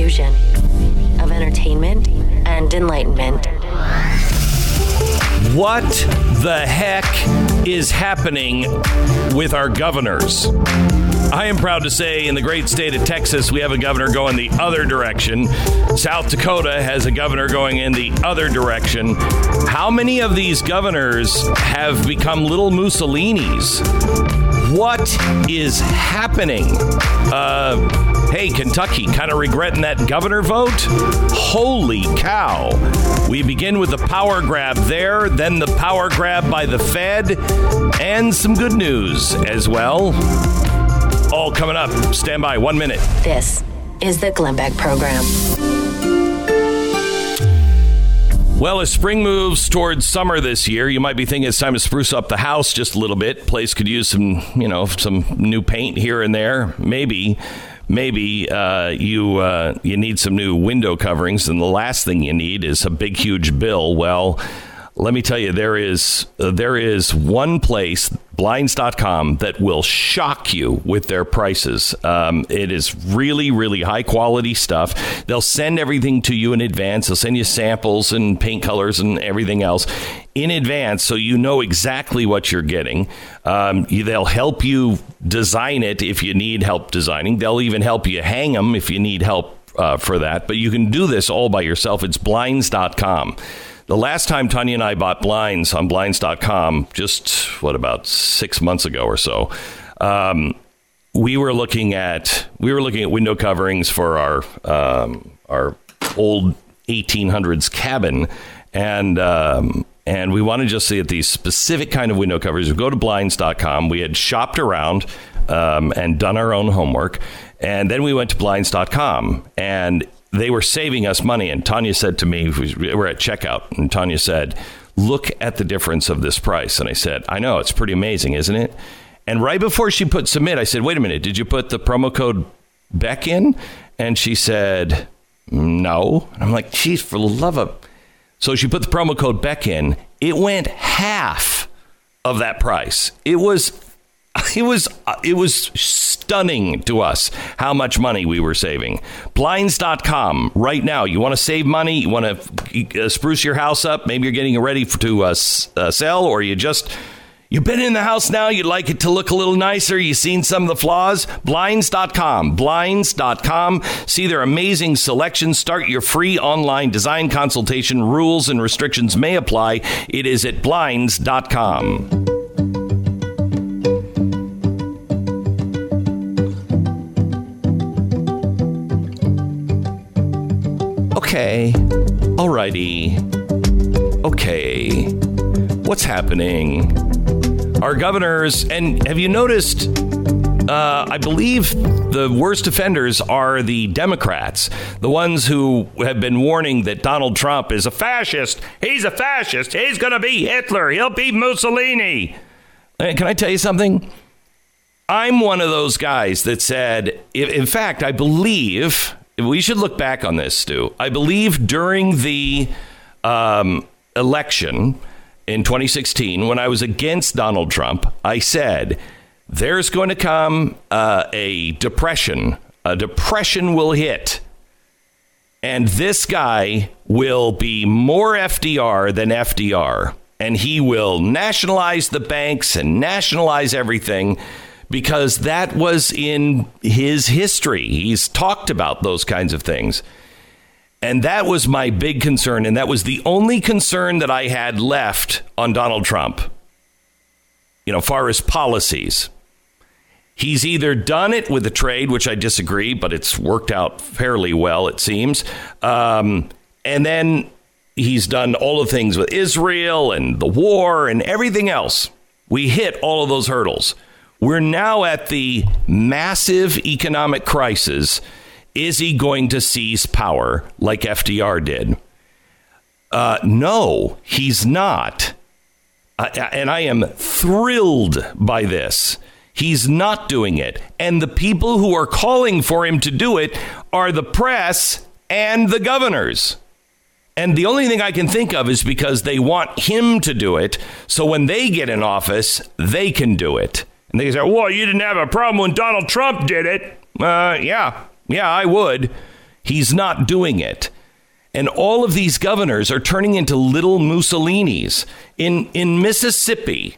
Fusion of entertainment and enlightenment. What the heck is happening with our governors? I am proud to say in the great state of Texas, we have a governor going the other direction. South Dakota has a governor going in the other direction. How many of these governors have become little Mussolinis? What is happening? Uh, hey, Kentucky, kind of regretting that governor vote? Holy cow. We begin with the power grab there, then the power grab by the Fed, and some good news as well. All coming up. Stand by one minute. This is the Glenn Beck Program. Well, as spring moves towards summer this year, you might be thinking it's time to spruce up the house just a little bit. Place could use some, you know, some new paint here and there. Maybe, maybe uh, you uh, you need some new window coverings, and the last thing you need is a big, huge bill. Well, let me tell you, there is uh, there is one place, blinds.com, that will shock you with their prices. Um, it is really, really high quality stuff. They'll send everything to you in advance. They'll send you samples and paint colors and everything else in advance, so you know exactly what you're getting. Um, they'll help you design it if you need help designing. They'll even help you hang them if you need help uh, for that. But you can do this all by yourself. It's blinds.com. The last time Tanya and I bought blinds on blinds.com, just what about six months ago or so, um, we were looking at we were looking at window coverings for our um, our old 1800s cabin, and um, and we wanted to just see at these specific kind of window covers. We go to blinds.com. We had shopped around um, and done our own homework, and then we went to blinds.com and they were saving us money. And Tanya said to me, we're at checkout, and Tanya said, Look at the difference of this price. And I said, I know, it's pretty amazing, isn't it? And right before she put submit, I said, Wait a minute, did you put the promo code Beck in? And she said, No. And I'm like, Geez, for the love of. So she put the promo code Beck in. It went half of that price. It was it was it was stunning to us how much money we were saving. Blinds.com right now. You want to save money? You want to uh, spruce your house up? Maybe you're getting ready to uh, uh, sell, or you just You've been in the house now, you'd like it to look a little nicer, you've seen some of the flaws. Blinds.com. Blinds.com. See their amazing selection. Start your free online design consultation. Rules and restrictions may apply. It is at Blinds.com. Okay. Alrighty. Okay. What's happening? Our governors, and have you noticed? Uh, I believe the worst offenders are the Democrats, the ones who have been warning that Donald Trump is a fascist. He's a fascist. He's going to be Hitler. He'll be Mussolini. Can I tell you something? I'm one of those guys that said, in fact, I believe we should look back on this, Stu. I believe during the um, election in 2016, when I was against Donald Trump, I said there's going to come uh, a depression. A depression will hit. And this guy will be more FDR than FDR. And he will nationalize the banks and nationalize everything because that was in his history. He's talked about those kinds of things. And that was my big concern. And that was the only concern that I had left on Donald Trump, you know, far as policies. He's either done it with the trade, which I disagree, but it's worked out fairly well, it seems. Um, and then he's done all the things with Israel and the war and everything else. We hit all of those hurdles. We're now at the massive economic crisis. Is he going to seize power like FDR did? Uh, no, he's not. And I am thrilled by this. He's not doing it. And the people who are calling for him to do it are the press and the governors. And the only thing I can think of is because they want him to do it. So when they get in office, they can do it. And they say, well, you didn't have a problem when Donald Trump did it. Uh, yeah, yeah, I would. He's not doing it. And all of these governors are turning into little Mussolinis. In, in Mississippi,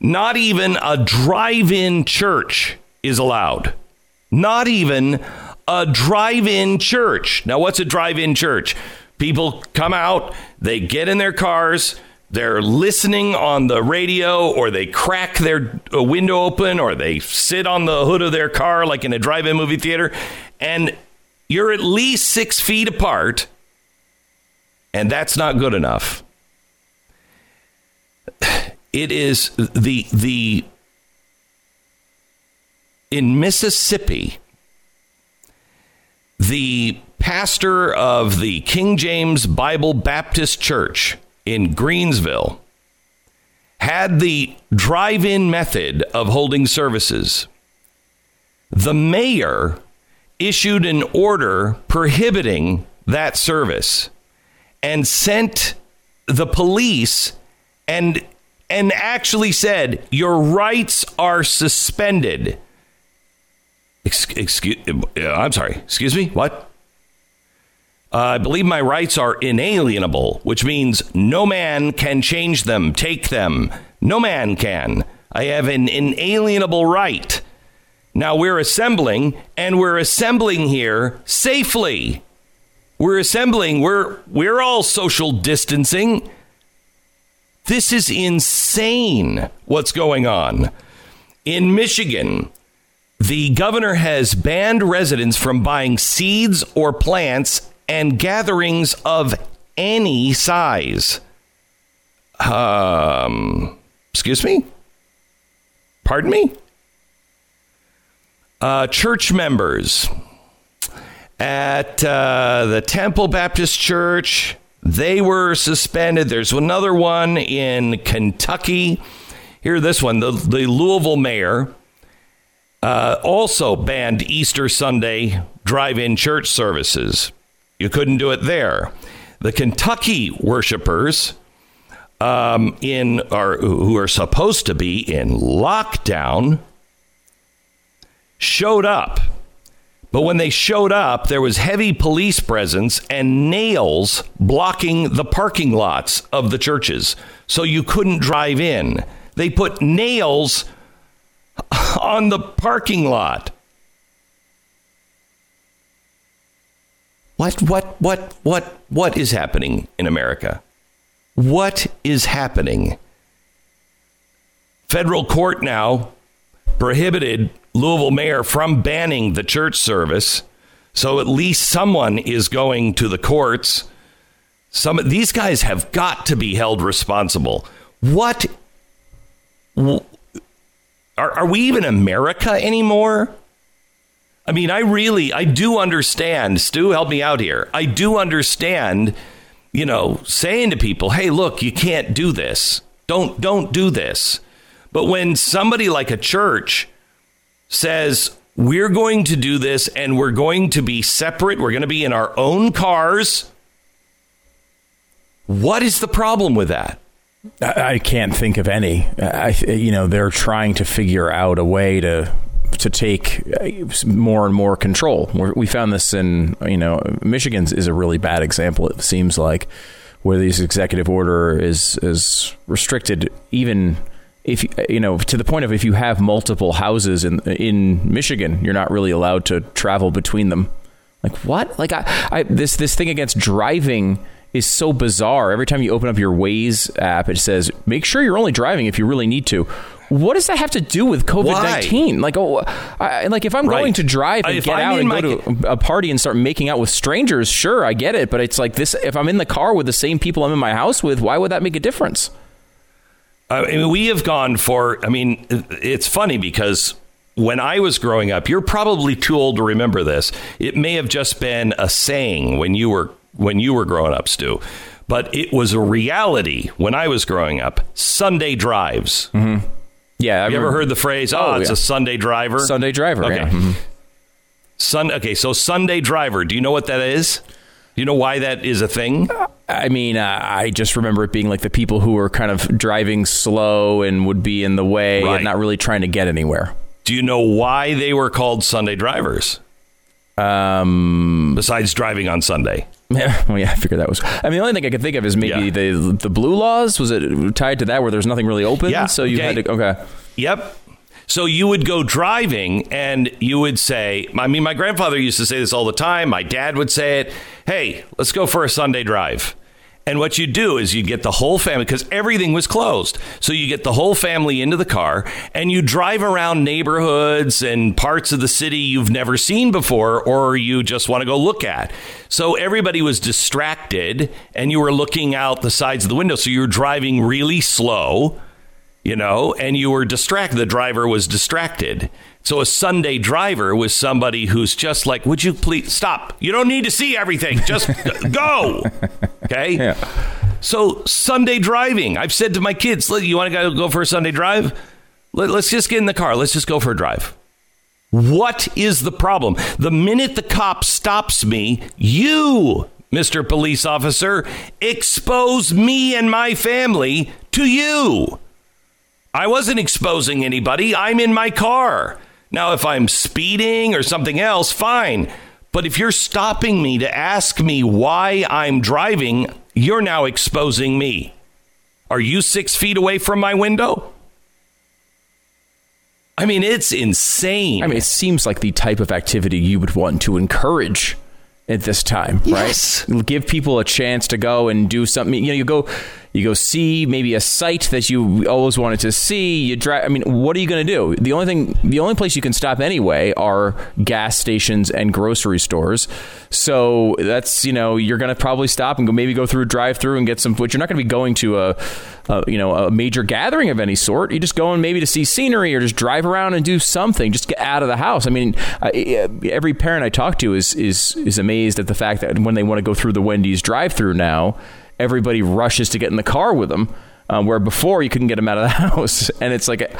not even a drive in church is allowed. Not even a drive in church. Now, what's a drive in church? People come out, they get in their cars, they're listening on the radio, or they crack their uh, window open, or they sit on the hood of their car like in a drive in movie theater, and you're at least six feet apart, and that's not good enough. It is the the in Mississippi the pastor of the King James Bible Baptist Church in Greenville had the drive in method of holding services. The mayor issued an order prohibiting that service and sent the police and and actually said your rights are suspended excuse, I'm sorry. Excuse me. What? Uh, I believe my rights are inalienable, which means no man can change them, take them. No man can. I have an inalienable right. Now we're assembling, and we're assembling here safely. We're assembling. We're we're all social distancing. This is insane. What's going on in Michigan? The governor has banned residents from buying seeds or plants and gatherings of any size. Um, excuse me? Pardon me? Uh, church members at uh, the Temple Baptist Church, they were suspended. There's another one in Kentucky. Here, this one the, the Louisville mayor uh, also banned Easter Sunday drive in church services. You couldn't do it there. The Kentucky worshipers um, in are, who are supposed to be in lockdown showed up. But when they showed up, there was heavy police presence and nails blocking the parking lots of the churches. So you couldn't drive in. They put nails on the parking lot. What, what, what, what, what is happening in America? What is happening? Federal court now prohibited Louisville mayor from banning the church service. So at least someone is going to the courts. Some these guys have got to be held responsible. What are, are we even America anymore? I mean, I really, I do understand. Stu, help me out here. I do understand, you know, saying to people, "Hey, look, you can't do this. Don't, don't do this." But when somebody like a church says, "We're going to do this, and we're going to be separate. We're going to be in our own cars," what is the problem with that? I can't think of any. I, you know, they're trying to figure out a way to to take uh, more and more control. We found this in, you know, Michigan's is a really bad example. It seems like where this executive order is is restricted even if you know to the point of if you have multiple houses in in Michigan, you're not really allowed to travel between them. Like what? Like I, I this this thing against driving is so bizarre. Every time you open up your Waze app, it says make sure you're only driving if you really need to. What does that have to do with COVID nineteen? Like, oh, I, like if I'm right. going to drive and if get I'm out and go to a party and start making out with strangers, sure, I get it. But it's like this: if I'm in the car with the same people I'm in my house with, why would that make a difference? I mean, we have gone for. I mean, it's funny because when I was growing up, you're probably too old to remember this. It may have just been a saying when you were when you were growing up, Stu, but it was a reality when I was growing up. Sunday drives. Mm-hmm. Yeah, I you remember. ever heard the phrase? Oh, oh it's yeah. a Sunday driver. Sunday driver. Okay. Yeah. Mm-hmm. Sun. Okay, so Sunday driver. Do you know what that is? Do you know why that is a thing? I mean, uh, I just remember it being like the people who were kind of driving slow and would be in the way right. and not really trying to get anywhere. Do you know why they were called Sunday drivers? Um, besides driving on Sunday. Yeah, well, yeah, I figured that was. I mean, the only thing I could think of is maybe yeah. the the blue laws. Was it tied to that where there's nothing really open? Yeah. So you okay. had to. Okay. Yep. So you would go driving and you would say, I mean, my grandfather used to say this all the time. My dad would say it. Hey, let's go for a Sunday drive. And what you do is you get the whole family because everything was closed. So you get the whole family into the car and you drive around neighborhoods and parts of the city you've never seen before or you just want to go look at. So everybody was distracted and you were looking out the sides of the window. So you were driving really slow you know, and you were distracted. The driver was distracted. So a Sunday driver was somebody who's just like, would you please stop? You don't need to see everything. Just go. Okay. Yeah. So Sunday driving, I've said to my kids, you want to go for a Sunday drive? Let's just get in the car. Let's just go for a drive. What is the problem? The minute the cop stops me, you, Mr. Police Officer, expose me and my family to you. I wasn't exposing anybody. I'm in my car. Now, if I'm speeding or something else, fine. But if you're stopping me to ask me why I'm driving, you're now exposing me. Are you six feet away from my window? I mean, it's insane. I mean, it seems like the type of activity you would want to encourage at this time, yes. right? Give people a chance to go and do something. You know, you go you go see maybe a site that you always wanted to see. You drive. I mean, what are you going to do? The only thing, the only place you can stop anyway are gas stations and grocery stores. So that's you know you're going to probably stop and go maybe go through a drive-through and get some food. You're not going to be going to a, a, you know a major gathering of any sort. you're just going maybe to see scenery or just drive around and do something. Just get out of the house. I mean, every parent I talk to is is is amazed at the fact that when they want to go through the Wendy's drive-through now everybody rushes to get in the car with them, um, where before you couldn't get them out of the house. And it's like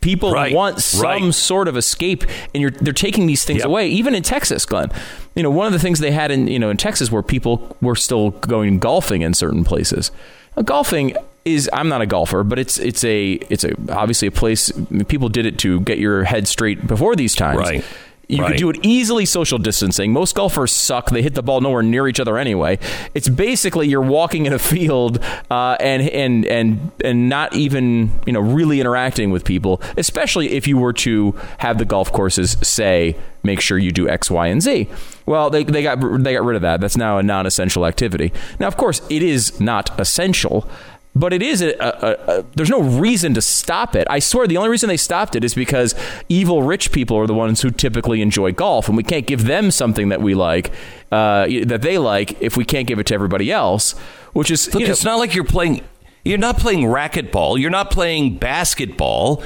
people right, want some right. sort of escape, and you're they're taking these things yep. away. Even in Texas, Glenn, you know one of the things they had in you know in Texas where people were still going golfing in certain places. Now, golfing is I'm not a golfer, but it's it's a it's a obviously a place people did it to get your head straight before these times. Right. You right. could do it easily social distancing. Most golfers suck. They hit the ball nowhere near each other anyway. It's basically you're walking in a field uh, and and and and not even you know really interacting with people. Especially if you were to have the golf courses say make sure you do X, Y, and Z. Well, they, they got they got rid of that. That's now a non-essential activity. Now, of course, it is not essential but it is a, a, a, there's no reason to stop it. I swear the only reason they stopped it is because evil rich people are the ones who typically enjoy golf, and we can't give them something that we like uh, that they like if we can't give it to everybody else. Which is Look, it's not like you're playing. You're not playing racquetball. You're not playing basketball.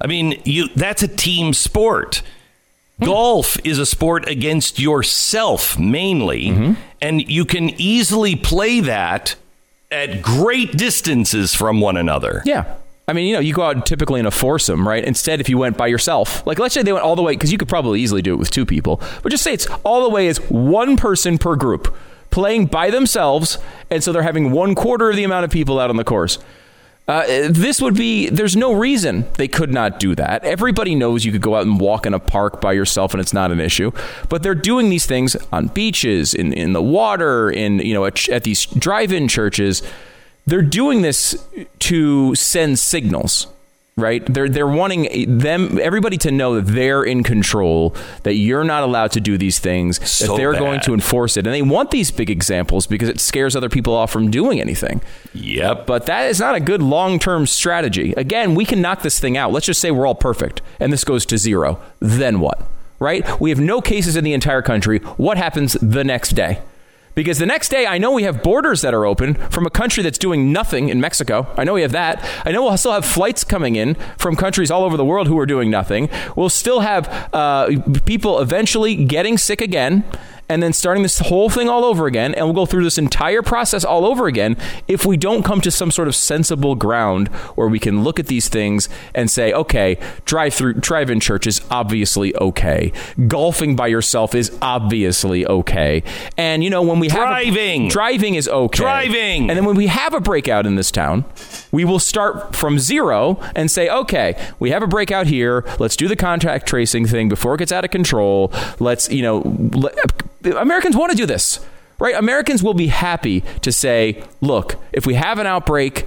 I mean, you that's a team sport. Hmm. Golf is a sport against yourself mainly, mm-hmm. and you can easily play that at great distances from one another. Yeah. I mean, you know, you go out typically in a foursome, right? Instead, if you went by yourself, like let's say they went all the way, because you could probably easily do it with two people, but just say it's all the way as one person per group playing by themselves, and so they're having one quarter of the amount of people out on the course. Uh, this would be, there's no reason they could not do that. Everybody knows you could go out and walk in a park by yourself and it's not an issue. But they're doing these things on beaches, in, in the water, in, you know, at, at these drive in churches. They're doing this to send signals. Right? They're they're wanting them everybody to know that they're in control, that you're not allowed to do these things, So that they're bad. going to enforce it, and they want these big examples because it scares other people off from doing anything. Yep. But that is not a good long term strategy. Again, we can knock this thing out. Let's just say we're all perfect, and this goes to zero. Then what? Right? We have no cases in the entire country. What happens the next day? Because the next day, I know we have borders that are open from a country that's doing nothing in Mexico. I know we have that. I know we'll still have flights coming in from countries all over the world who are doing nothing. We'll still have uh, people eventually getting sick again and then starting this whole thing all over again. And we'll go through this entire process all over again if we don't come to some sort of sensible ground where we can look at these things and say, okay, drive through, drive in church is obviously okay. Golfing by yourself is obviously okay. And, you know, when we have. a- Driving. driving is okay. Driving. And then when we have a breakout in this town, we will start from zero and say, okay, we have a breakout here. Let's do the contact tracing thing before it gets out of control. Let's, you know, let, Americans want to do this, right? Americans will be happy to say, look, if we have an outbreak,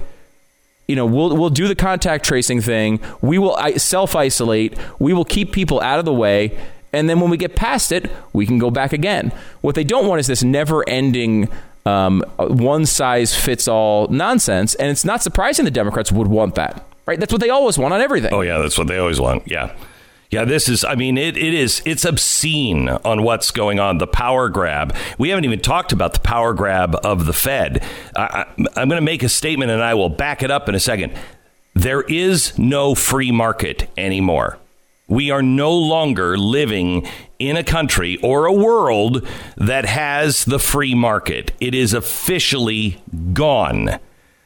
you know, we'll we'll do the contact tracing thing. We will self isolate. We will keep people out of the way, and then when we get past it, we can go back again. What they don't want is this never ending. Um, one size fits all nonsense, and it's not surprising the Democrats would want that, right? That's what they always want on everything. Oh yeah, that's what they always want. Yeah. Yeah, this is, I mean, it, it is, it's obscene on what's going on. The power grab. We haven't even talked about the power grab of the Fed. I, I'm going to make a statement and I will back it up in a second. There is no free market anymore. We are no longer living in a country or a world that has the free market. It is officially gone.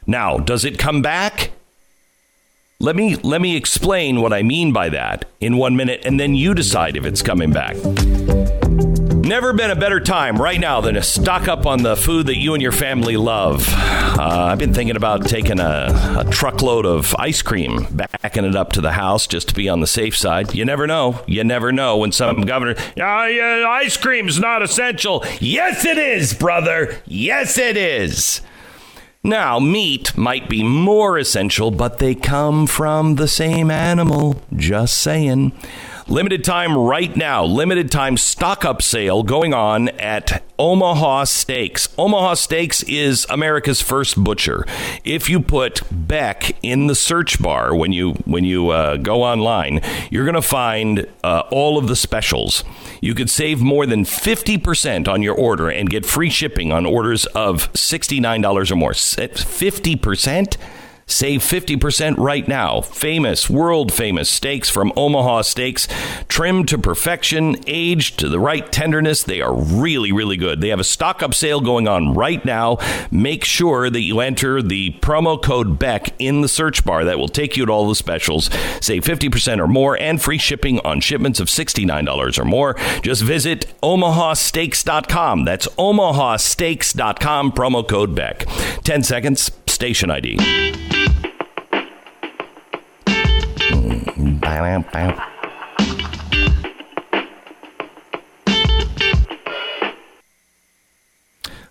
Now, does it come back? Let me let me explain what I mean by that in 1 minute and then you decide if it's coming back. Never been a better time right now than to stock up on the food that you and your family love. Uh, I've been thinking about taking a, a truckload of ice cream, backing it up to the house just to be on the safe side. You never know. You never know when some governor, "Ah, yeah, ice cream's not essential. Yes, it is, brother. Yes, it is. Now, meat might be more essential, but they come from the same animal. Just saying. Limited time right now. Limited time stock up sale going on at Omaha Steaks. Omaha Steaks is America's first butcher. If you put Beck in the search bar when you when you uh, go online, you're going to find uh, all of the specials. You could save more than 50% on your order and get free shipping on orders of $69 or more. 50%? Save 50% right now. Famous, world famous steaks from Omaha Steaks, trimmed to perfection, aged to the right tenderness. They are really, really good. They have a stock up sale going on right now. Make sure that you enter the promo code BECK in the search bar. That will take you to all the specials. Save 50% or more and free shipping on shipments of $69 or more. Just visit omahasteaks.com. That's omahasteaks.com, promo code BECK. 10 seconds, station ID.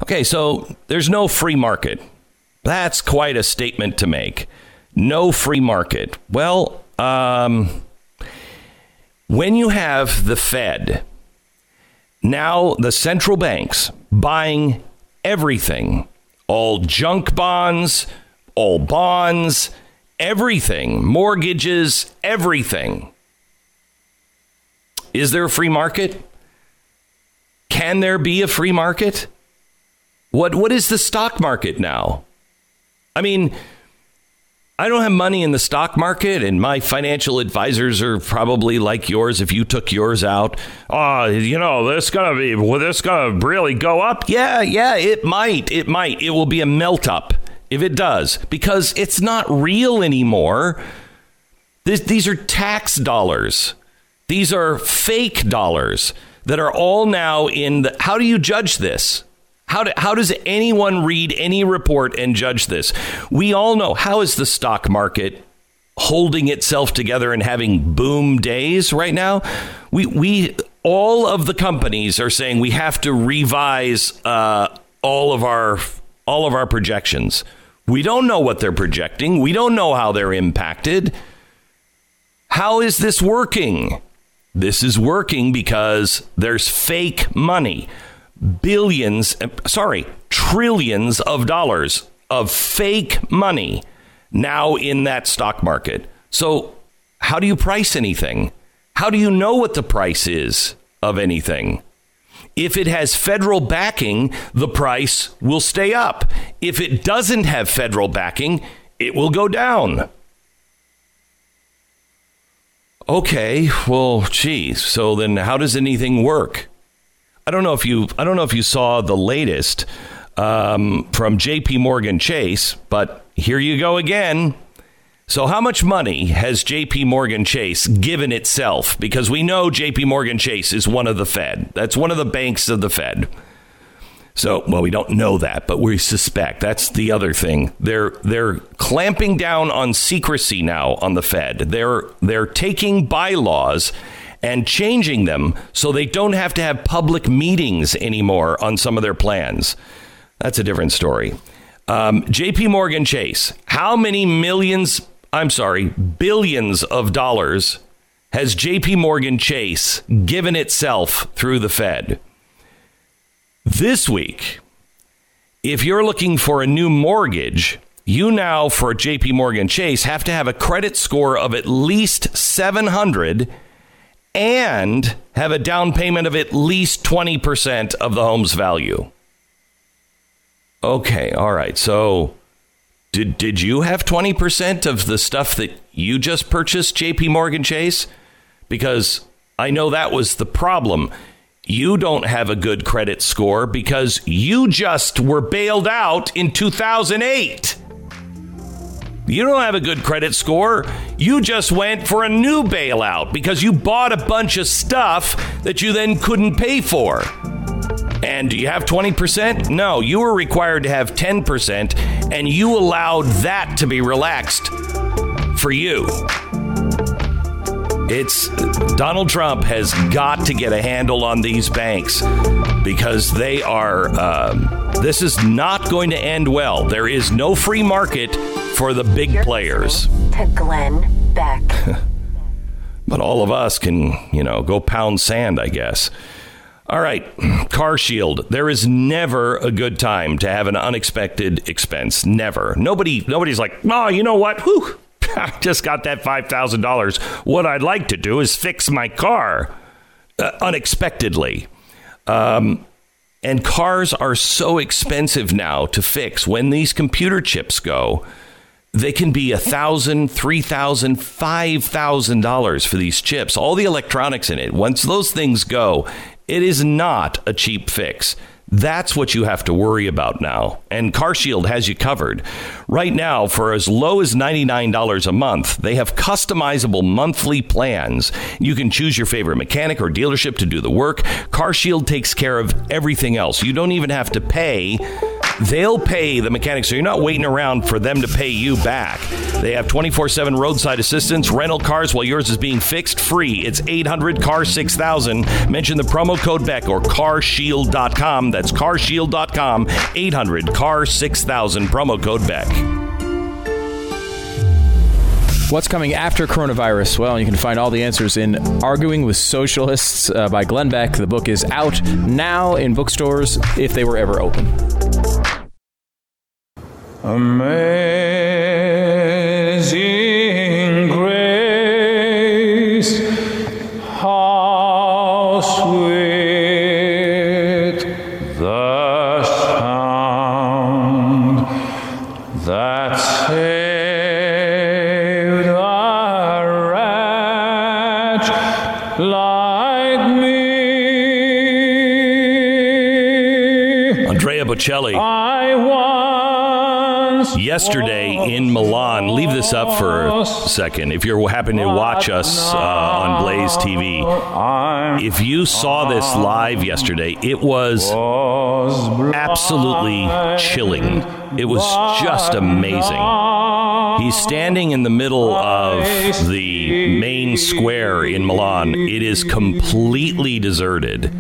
Okay, so there's no free market. That's quite a statement to make. No free market. Well, um, when you have the Fed, now the central banks buying everything, all junk bonds, all bonds, everything, mortgages, everything. Is there a free market? Can there be a free market? What what is the stock market now? I mean, I don't have money in the stock market, and my financial advisors are probably like yours. If you took yours out, oh, you know, this gonna be, well, this gonna really go up. Yeah, yeah, it might, it might. It will be a melt up if it does, because it's not real anymore. This, these are tax dollars. These are fake dollars that are all now in the. How do you judge this? How, do, how does anyone read any report and judge this? We all know how is the stock market holding itself together and having boom days right now? We we all of the companies are saying we have to revise uh, all of our all of our projections. We don't know what they're projecting. We don't know how they're impacted. How is this working? This is working because there's fake money. Billions, eh, sorry, trillions of dollars of fake money now in that stock market. So, how do you price anything? How do you know what the price is of anything? If it has federal backing, the price will stay up. If it doesn't have federal backing, it will go down. Okay, well, geez. So then, how does anything work? I don't know if you I don't know if you saw the latest um, from J.P. Morgan Chase, but here you go again. So, how much money has JP Morgan Chase given itself? Because we know JP Morgan Chase is one of the Fed. That's one of the banks of the Fed. So, well, we don't know that, but we suspect. That's the other thing. They're they're clamping down on secrecy now on the Fed. They're they're taking bylaws and changing them so they don't have to have public meetings anymore on some of their plans. That's a different story. Um, JP Morgan Chase, how many millions I'm sorry, billions of dollars has JP Morgan Chase given itself through the Fed. This week, if you're looking for a new mortgage, you now for JP Morgan Chase have to have a credit score of at least 700 and have a down payment of at least 20% of the home's value. Okay, all right. So did did you have 20% of the stuff that you just purchased JP Morgan Chase? Because I know that was the problem. You don't have a good credit score because you just were bailed out in 2008. You don't have a good credit score. You just went for a new bailout because you bought a bunch of stuff that you then couldn't pay for. And do you have 20%? No, you were required to have 10%, and you allowed that to be relaxed for you. It's Donald Trump has got to get a handle on these banks because they are. Um, this is not going to end well. There is no free market for the big You're players. To Glenn Beck. but all of us can, you know, go pound sand, I guess. All right, Car Shield. There is never a good time to have an unexpected expense. Never. Nobody. Nobody's like, oh, you know what? Whew, I just got that five thousand dollars. What I'd like to do is fix my car uh, unexpectedly. Um, and cars are so expensive now to fix. When these computer chips go, they can be a thousand, three thousand, five thousand dollars for these chips. All the electronics in it. Once those things go, it is not a cheap fix. That's what you have to worry about now. And CarShield has you covered. Right now, for as low as $99 a month, they have customizable monthly plans. You can choose your favorite mechanic or dealership to do the work. CarShield takes care of everything else. You don't even have to pay They'll pay the mechanic, so you're not waiting around for them to pay you back. They have 24 7 roadside assistance, rental cars while yours is being fixed free. It's 800 CAR 6000. Mention the promo code Beck or carshield.com. That's carshield.com. 800 CAR 6000. Promo code Beck. What's coming after coronavirus? Well, you can find all the answers in Arguing with Socialists uh, by Glenn Beck. The book is out now in bookstores if they were ever open. Amazing yesterday in Milan. Leave this up for a second. If you're happening to watch us uh, on Blaze TV, if you saw this live yesterday, it was absolutely chilling. It was just amazing. He's standing in the middle of the main square in Milan. It is completely deserted.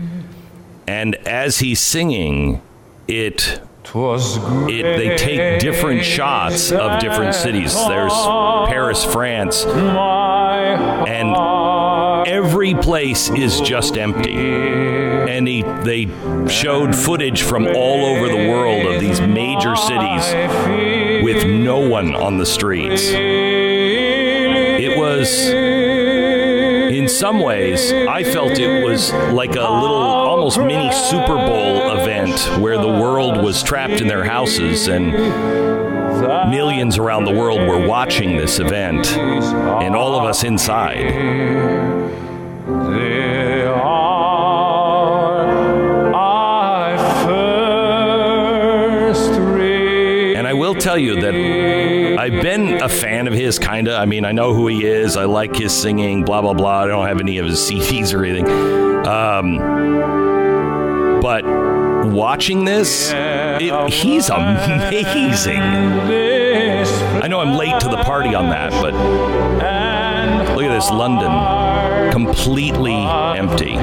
And as he's singing, it it, they take different shots of different cities. There's Paris, France, and every place is just empty. And he, they showed footage from all over the world of these major cities with no one on the streets. It was, some ways, I felt it was like a little, almost mini Super Bowl event where the world was trapped in their houses and millions around the world were watching this event, and all of us inside. They are I first read. And I will tell you that a fan of his, kind of. I mean, I know who he is. I like his singing, blah, blah, blah. I don't have any of his CDs or anything. Um, but watching this, it, he's amazing. I know I'm late to the party on that, but look at this London completely empty.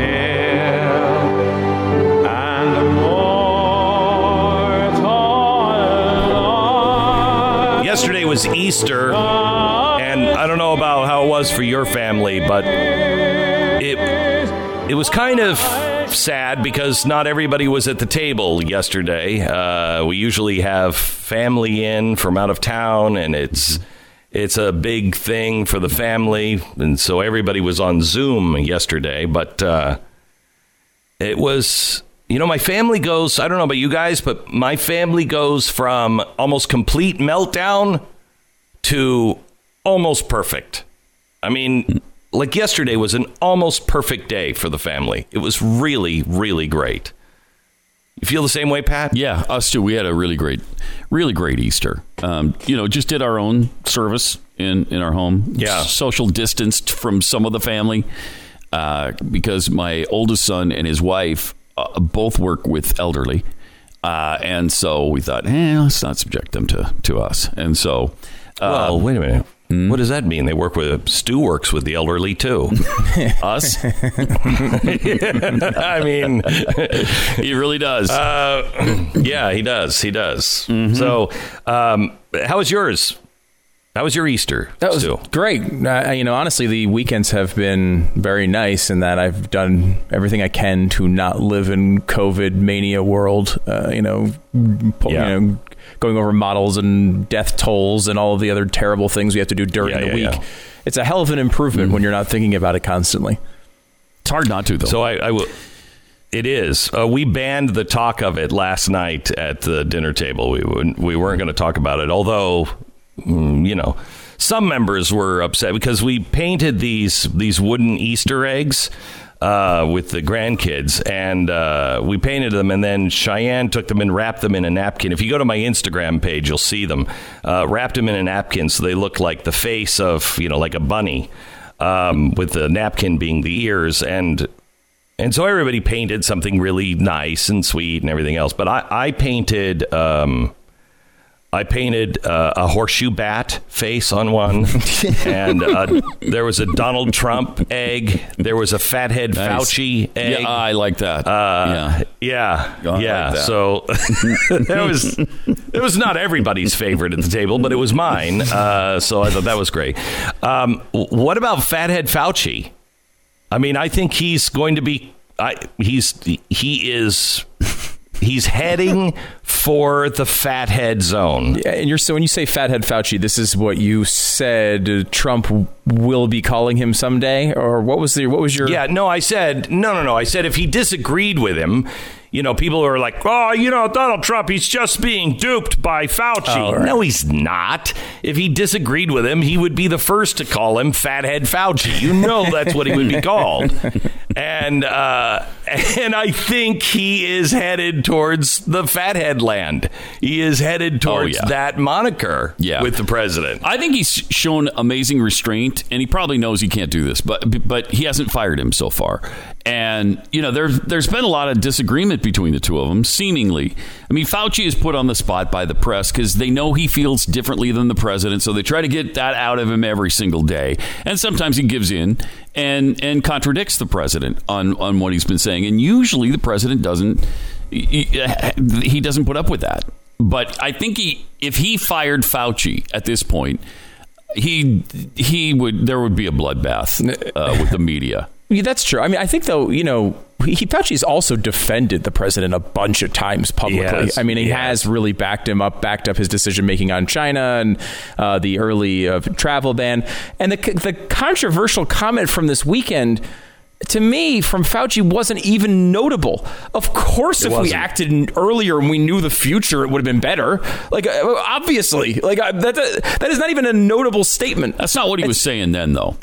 Yesterday was Easter, and I don't know about how it was for your family, but it it was kind of sad because not everybody was at the table yesterday. Uh, we usually have family in from out of town, and it's it's a big thing for the family, and so everybody was on Zoom yesterday. But uh, it was, you know, my family goes. I don't know about you guys, but my family goes from almost complete meltdown to almost perfect. I mean, like yesterday was an almost perfect day for the family. It was really, really great. You feel the same way, Pat? Yeah, us too. We had a really great, really great Easter. Um, you know, just did our own service in in our home. Yeah. social distanced from some of the family uh, because my oldest son and his wife uh, both work with elderly, uh, and so we thought, eh, let's not subject them to to us. And so, uh, Well, wait a minute. What does that mean? They work with Stu works with the elderly too. us, I mean, he really does. uh, yeah, he does. He does. So, um, how was yours? How was your Easter? That was Stu? great. Uh, you know, honestly, the weekends have been very nice in that I've done everything I can to not live in COVID mania world. Uh, you know, po- Yeah. you know, going over models and death tolls and all of the other terrible things we have to do during Yeah, the yeah, week. yeah. Mm-hmm. It's a hell of an improvement when you're not thinking about it constantly. it's hard not to though. So I, I will. It is. Uh, we banned the talk of it last night at the dinner table. We wouldn't, we weren't going to talk about it, although you know some members were upset because we painted these these wooden Easter eggs uh, with the grandkids, and uh, we painted them, and then Cheyenne took them and wrapped them in a napkin. If you go to my Instagram page, you'll see them. Uh, wrapped them in a napkin so they look like the face of you know like a bunny, um, with the napkin being the ears and. And so everybody painted something really nice and sweet and everything else. But I, I painted, um, I painted uh, a horseshoe bat face on one, and uh, there was a Donald Trump egg. There was a fathead Nice. Fauci egg. yeah, I like that. Uh, yeah. yeah, I like yeah. that. So that was it was not everybody's favorite at the table, but it was mine. Uh, so I thought that was great. Um, what about Fathead Fauci? I mean, I think he's going to be. I, he's he is he's heading for the fathead zone. Yeah, And you're so when you say fathead Fauci, this is what you said Trump will be calling him someday, or what was the what was your Yeah, no, I said no, no, no. I said if he disagreed with him, you know, people are like, oh, you know, Donald Trump, he's just being duped by Fauci. Oh, right. No, he's not. If he disagreed with him, he would be the first to call him Fathead Fauci. You know, that's what he would be called. And uh, and I think he is headed towards the Fathead land. He is headed towards yeah. that moniker Yeah. with the president. I think he's shown amazing restraint, and he probably knows he can't do this, but but he hasn't fired him so far. And you know, there's there's been a lot of disagreement between the two of them, seemingly. I mean, Fauci is put on the spot by the press because they know he feels differently than the president, so they try to get that out of him every single day. And sometimes he gives in and and contradicts the president on on what he's been saying. And usually, the president doesn't he, he doesn't put up with that. But I think he, if he fired Fauci at this point, he he would there would be a bloodbath uh, with the media. Yeah, that's true. I mean, I think though, you know, he Fauci's also defended the president a bunch of times publicly. Yes, I mean, he yes. has really backed him up, backed up his decision making on China and uh, the early uh, travel ban. And the the controversial comment from this weekend. To me, from Fauci, wasn't even notable. Of course, if we wasn't. acted earlier and we knew the future, it would have been better. Like, uh, obviously, like uh, that, that is not even a notable statement. That's not what he was saying then, though.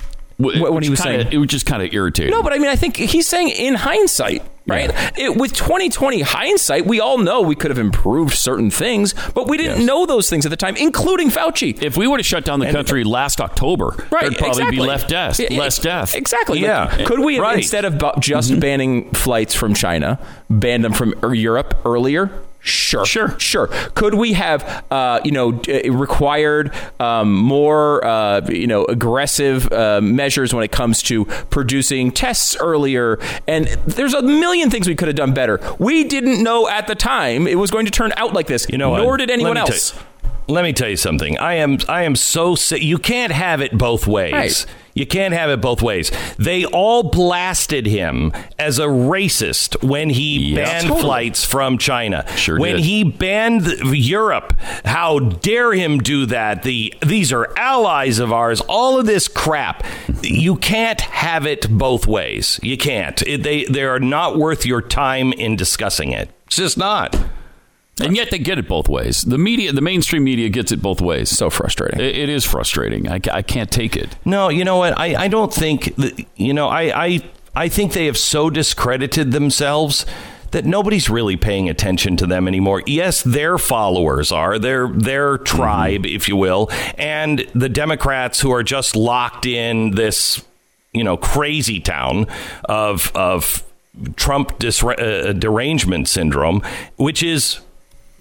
Wh- What- what which he was kinda- saying? It was just kind of irritating. No, but I mean, I think he's saying in hindsight, right? It, with 2020 hindsight, we all know we could have improved certain things, but we didn't Yes. know those things at the time, including Fauci. if we would have shut down the country last October, Right, there'd probably exactly. be less death. Yeah, Less death. Exactly. Yeah. Like, could we have, Right. instead of just banning flights from China, ban them from er- Europe earlier? Sure, Sure. sure. Could we have, uh, you know, d- required um, more, uh, you know, aggressive uh, measures when it comes to producing tests earlier? And there's a million things we could have done better. We didn't know at the time it was going to turn out like this. You know, what? nor did anyone else. you- let me tell you something. I am I am so sick. You can't have it both ways. Right. You can't have it both ways. They all blasted him as a racist when he Yeah. banned Totally. flights from China. Sure when did. he banned Europe, how dare him do that? The these are allies of ours. All of this crap. You can't have it both ways. You can't. It, they they are not worth your time in discussing it. It's just not. And yet they get it both ways. The media, the mainstream media gets it both ways. So frustrating. It- it is frustrating. I, I can't take it. No, you know what? I, I don't think that, you know, I, I I think they have so discredited themselves that nobody's really paying attention to them anymore. Yes, their followers are, their their tribe, if you will, and the Democrats who are just locked in this, you know, crazy town of of Trump disre- uh, derangement syndrome, which is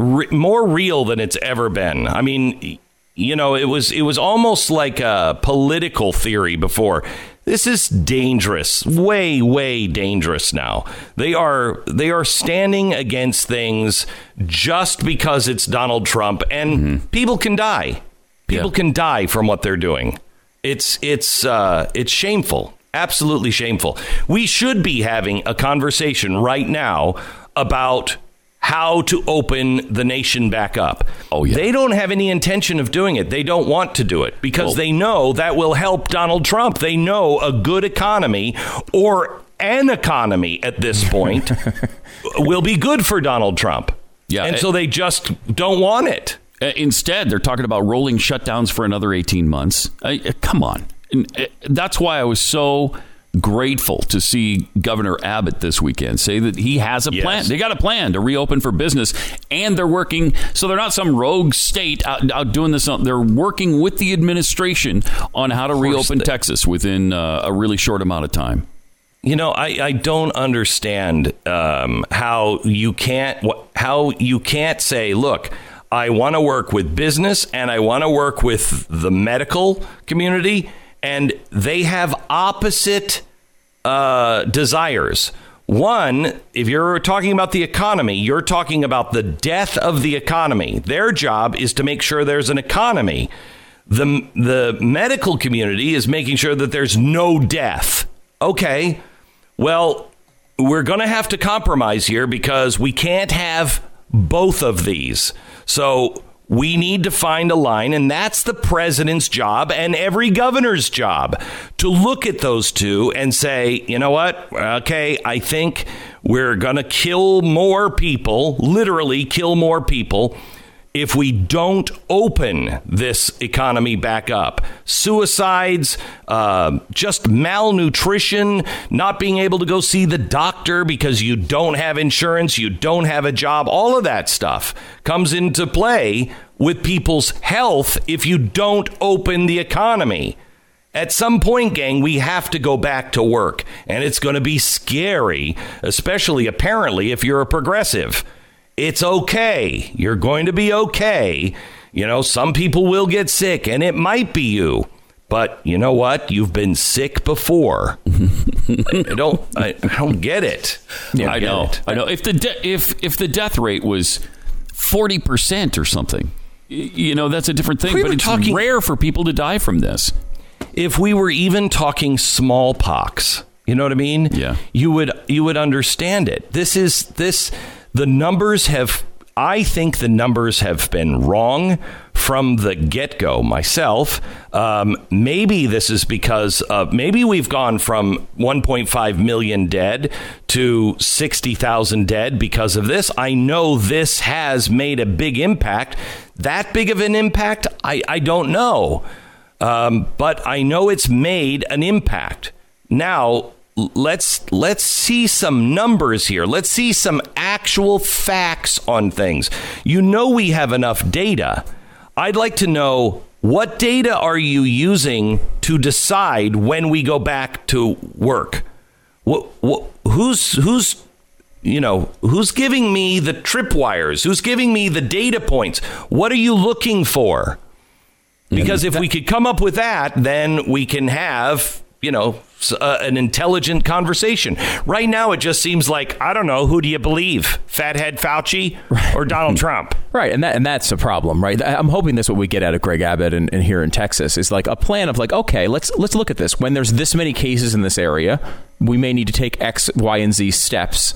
re- more real than it's ever been. I mean, you know, it was it was almost like a political theory before. This is dangerous, way way dangerous now. They are they are standing against things just because it's Donald Trump and people can die. People Yeah. can die from what they're doing. It's it's uh, it's shameful, absolutely shameful. We should be having a conversation right now about how to open the nation back up. Oh, yeah. They don't have any intention of doing it. They don't want to do it because Well- they know that will help Donald Trump. They know a good economy or an economy at this point will be good for Donald Trump. Yeah, And it- so they just don't want it. Uh, Instead, they're talking about rolling shutdowns for another 18 months. Uh, uh, come on. And, that's why I was so grateful to see Governor Abbott this weekend say that he has a Yes. plan. They got a plan to reopen for business, and they're working. So they're not some rogue state out, out doing this. They're working with the administration on how to reopen they- Texas within uh, a really short amount of time. You know, I, I don't understand um, how you can't how you can't say, look, I want to work with business and I want to work with the medical community, and they have opposite uh, desires. One, if you're talking about the economy, you're talking about the death of the economy. Their job is to make sure there's an economy. The, the medical community is making sure that there's no death. Okay, well, we're going to have to compromise here because we can't have both of these. So we need to find a line, and that's the president's job and every governor's job to look at those two and say, you know what? Okay, I think we're going to kill more people, literally kill more people if we don't open this economy back up. Suicides, uh, just malnutrition, not being able to go see the doctor because you don't have insurance, you don't have a job, all of that stuff comes into play with people's health if you don't open the economy. At some point, gang, we have to go back to work. And it's going to be scary, especially apparently if you're a progressive. It's okay. You're going to be okay. You know, some people will get sick, and it might be you. But you know what? You've been sick before. I don't. I, I don't get it. I get know. it. I know. If the de- if if the death rate was forty percent or something, you know that's a different thing. We but it's talking- rare for people to die from this. if we were even talking smallpox, you know what I mean? Yeah. You would you would understand it. This is this the numbers have I think the numbers have been wrong from the get go myself. Um, maybe this is because of, maybe we've gone from 1.5 million dead to 60,000 dead because of this. I know this has made a big impact. That big of an impact, I, I don't know. Um, but I know it's made an impact. Now let's let's see some numbers here. Let's see some actual facts on things. You know we have enough data. I'd like to know what data are you using to decide when we go back to work? What, what who's who's you know, who's giving me the tripwires? Who's giving me the data points? What are you looking for? Because if we could come up with that, then we can have, you know, uh, an intelligent conversation. Right now, it just seems like, I don't know, who do you believe? Fathead Fauci or Donald Trump? Right, and that and that's a problem, right? I'm hoping that's what we get out of Greg Abbott and, and here in Texas is like a plan of like, okay, let's let's look at this. When there's this many cases in this area, we may need to take X, Y, and Z steps.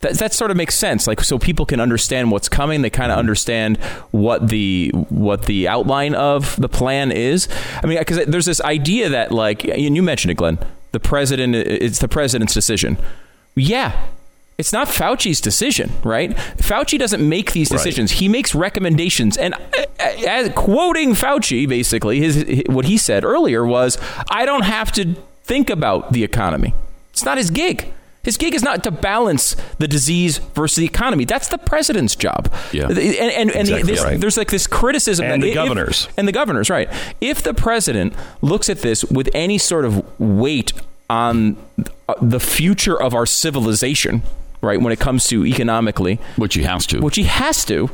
That, that sort of makes sense, like so people can understand what's coming. They kind of understand what the what the outline of the plan is. I mean, because there's this idea that like, and you mentioned it, Glenn. The president, it's the president's decision. Yeah, it's not Fauci's decision, right? Fauci doesn't make these decisions. He makes recommendations. And uh, as quoting Fauci, basically, his, what he said earlier was, I don't have to think about the economy. It's not his gig. His gig is not to balance the disease versus the economy. That's the president's job. Yeah. And, and, and Exactly this, right. there's like this criticism. And that the if- governors. and the governors, right. If the president looks at this with any sort of weight on the future of our civilization, right, when it comes to economically, Which he has to. which he has to,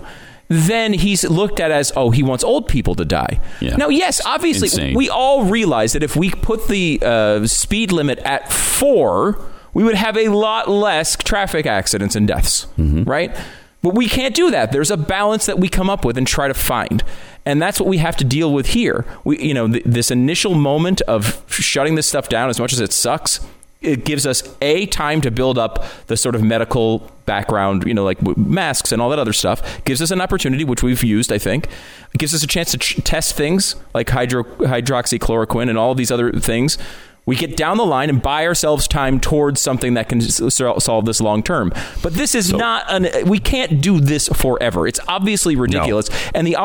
then he's looked at as, oh, he wants old people to die. Yeah. Now, yes, obviously, Insane. we all realize that if we put the uh, speed limit at four, we would have a lot less traffic accidents and deaths, Mm-hmm. right? But we can't do that. There's a balance that we come up with and try to find. And that's what we have to deal with here. We, you know, th- this initial moment of shutting this stuff down, as much as it sucks, it gives us a time to build up the sort of medical background, you know, like w- masks and all that other stuff. Gives us an opportunity, which we've used, I think. It gives us a chance to ch- test things like hydro- hydroxychloroquine and all these other things. We get down the line and buy ourselves time towards something that can solve this long term. But this is not an. We can't do this forever. It's obviously ridiculous. And the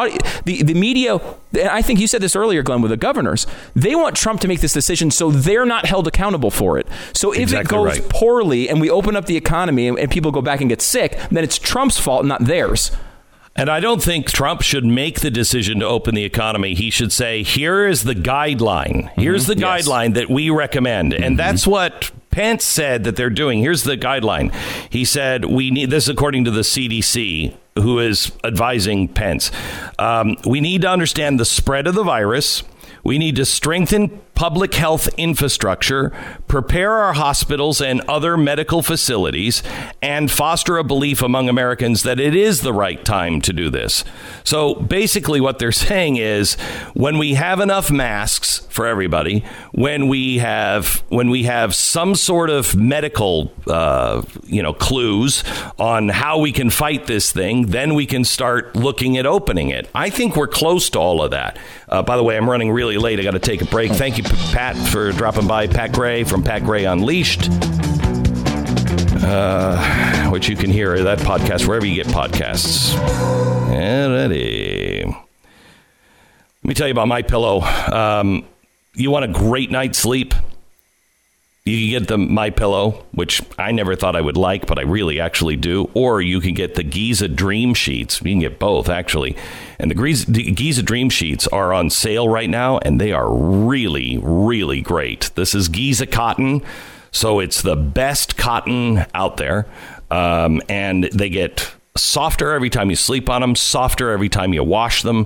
the the media. And I think you said this earlier, Glenn, with the governors. They want Trump to make this decision so they're not held accountable for it. So if Exactly it goes right. poorly and we open up the economy and, and people go back and get sick, then it's Trump's fault, not theirs. And I don't think Trump should make the decision to open the economy. He should say, here is the guideline. Here's the Yes. guideline that we recommend. And that's what Pence said that they're doing. Here's the guideline. He said, we need this, according to the CDC, who is advising Pence. Um, we need to understand the spread of the virus. We need to strengthen public health infrastructure, prepare our hospitals and other medical facilities, and foster a belief among Americans that it is the right time to do this. So basically, what they're saying is when we have enough masks for everybody, when we have when we have some sort of medical uh, you know clues on how we can fight this thing, then we can start looking at opening it. I think we're close to all of that. Uh, by the way, I'm running really late. I got to take a break. Thank you, Pat, for dropping by. Pat Gray from Pat Gray Unleashed, uh, which you can hear that podcast wherever you get podcasts. Alrighty. Let me tell you about my pillow. Um, you want a great night's sleep? You can get the My Pillow, which I never thought I would like, but I really actually do. Or you can get the Giza Dream Sheets. You can get both actually, and the Giza, Dream Sheets are on sale right now, and they are really, really great. This is Giza cotton, so it's the best cotton out there, um, and they get softer every time you sleep on them, softer every time you wash them.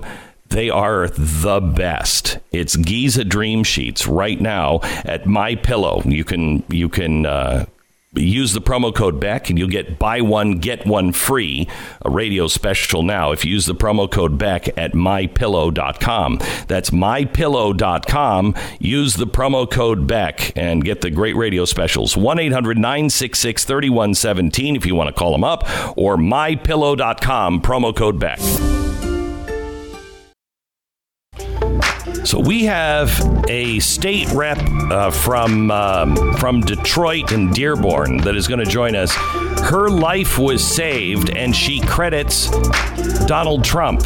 They are the best. It's Giza Dream Sheets right now at My Pillow. You can you can uh, use the promo code Beck and you'll get buy one get one free a radio special now. If you use the promo code Beck at mypillow.com that's mypillow.com use the promo code Beck and get the great radio specials. 1-800-966-3117 if you want to call them up or mypillow.com promo code Beck So we have a state rep uh, from um, from Detroit and Dearborn that is going to join us. Her life was saved, and she credits Donald Trump.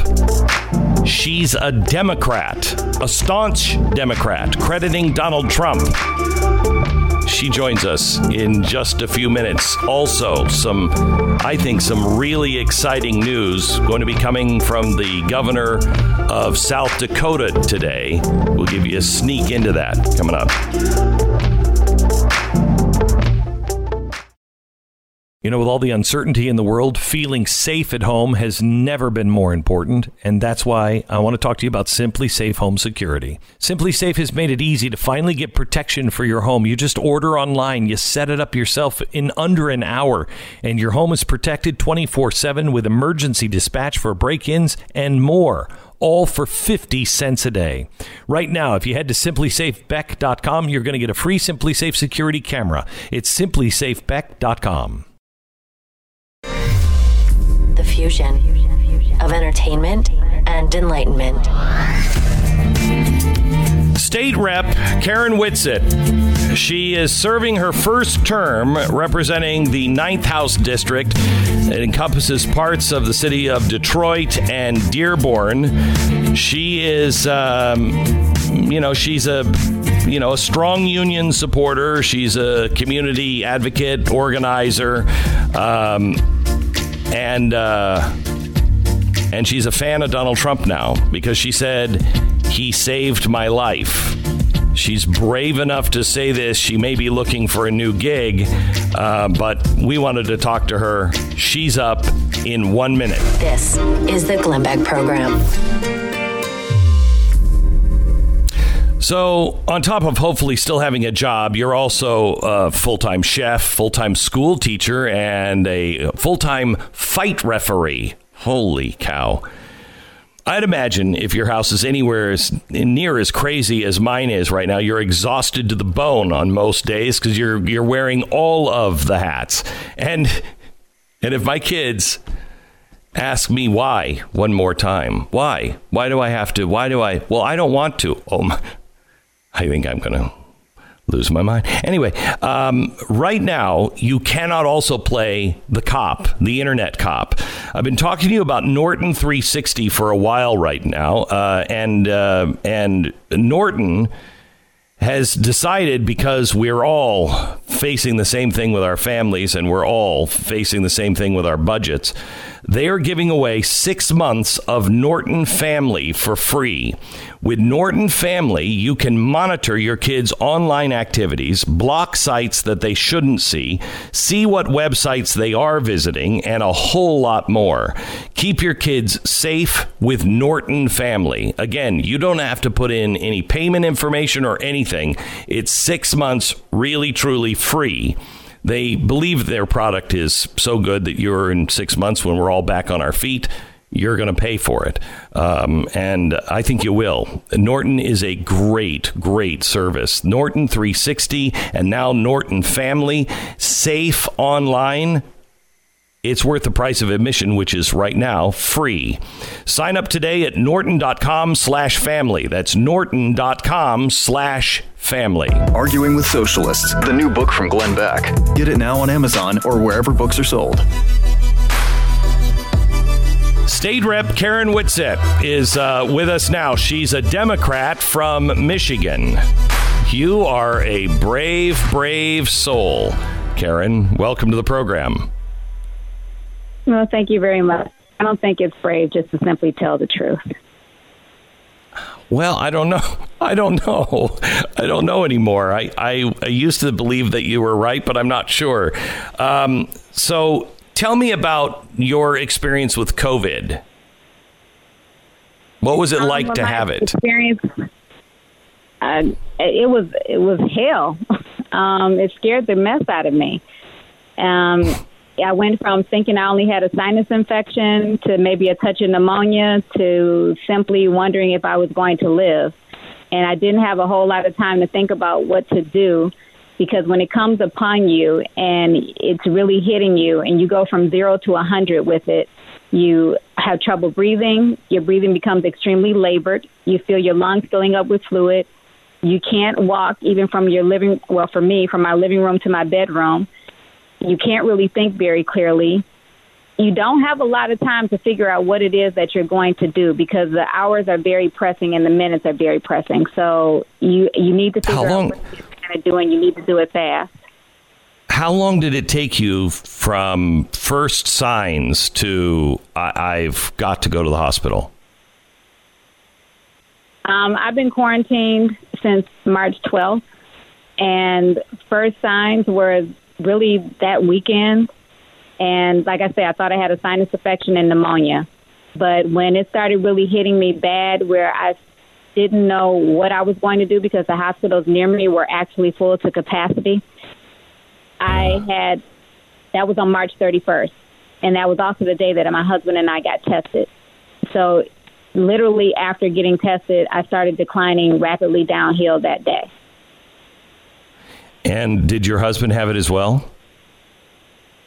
She's a Democrat, a staunch Democrat, crediting Donald Trump. She joins us in just a few minutes. Also, some, I think, some really exciting news going to be coming from the governor of South Dakota today. We'll give you a sneak into that coming up. You know, with all the uncertainty in the world, feeling safe at home has never been more important. And that's why I want to talk to you about SimpliSafe Home Security. SimpliSafe has made it easy to finally get protection for your home. You just order online, you set it up yourself in under an hour, and your home is protected 24 7 with emergency dispatch for break ins and more all for 50 cents a day. Right now, if you head to simplisafebeck.com, you're going to get a free SimpliSafe security camera. It's simplisafebeck.com the fusion of entertainment and enlightenment. State Rep Karen Whitsett. She is serving her first term representing the Ninth House District. It encompasses parts of the city of Detroit and Dearborn. She is, um, you know, she's a you know, a strong union supporter. She's a community advocate, organizer. Um, and uh, and she's a fan of Donald Trump now because she said he saved my life. She's brave enough to say this. She may be looking for a new gig, uh, but we wanted to talk to her. She's up in one minute. This is the Glenn Beck Program. So, on top of hopefully still having a job, you're also a full time chef, full time school teacher, and a full time fight referee. Holy cow. I'd imagine if your house is anywhere as near as crazy as mine is right now, you're exhausted to the bone on most days because you're you're wearing all of the hats. And and if my kids ask me why one more time, why? Why do I have to? Why do I? Well, I don't want to. Oh my, I think I'm going to lose my mind. Anyway, um, right now, you cannot also play the cop, the internet cop. I've been talking to you about Norton 360 for a while right now, uh, and uh, and Norton has decided because we're all facing the same thing with our families and we're all facing the same thing with our budgets. They are giving away six months of Norton Family for free. With Norton Family, you can monitor your kids' online activities, block sites that they shouldn't see, see what websites they are visiting, and a whole lot more. Keep your kids safe with Norton Family. Again, you don't have to put in any payment information or anything. It's six months, really, truly free. They believe their product is so good that you're in six months when we're all back on our feet you're going to pay for it. Um, and I think you will. Norton is a great, great service. Norton 360 and now Norton Family, safe online. It's worth the price of admission, which is right now free. Sign up today at norton.com slash family. That's norton.com slash family. Arguing with Socialists, the new book from Glenn Beck. Get it now on Amazon or wherever books are sold. State Rep Karen Whitsett is uh, with us now. She's a Democrat from Michigan. You are a brave, brave soul. Karen, welcome to the program. Well, thank you very much. I don't think it's brave just to simply tell the truth. Well, I don't know. I don't know. I don't know anymore. I, I, I used to believe that you were right, but I'm not sure. Um, so tell me about your experience with COVID. What was it Um, like to have it? Experience. Uh, it was it was hell. Um, it scared the mess out of me. Um, I went from thinking I only had a sinus infection to maybe a touch of pneumonia to simply wondering if I was going to live. And I didn't have a whole lot of time to think about what to do because when it comes upon you and it's really hitting you and you go from zero to a hundred with it, you have trouble breathing, your breathing becomes extremely labored, you feel your lungs filling up with fluid, you can't walk even from your living well for me, from my living room to my bedroom. You can't really think very clearly. You don't have a lot of time to figure out what it is that you're going to do because the hours are very pressing and the minutes are very pressing. So you you need to figure How long- out what you're going to do and you need to do it fast. How long did it take you from first signs to I- I've got to go to the hospital? Um, I've been quarantined since March 12th, and first signs were really that weekend. And like I said, I thought I had a sinus infection and pneumonia. But when it started really hitting me bad, where I didn't know what I was going to do because the hospitals near me were actually full to capacity, I uh-huh. had that was on March 31st. And that was also the day that my husband and I got tested. So literally after getting tested, I started declining rapidly downhill that day. And did your husband have it as well?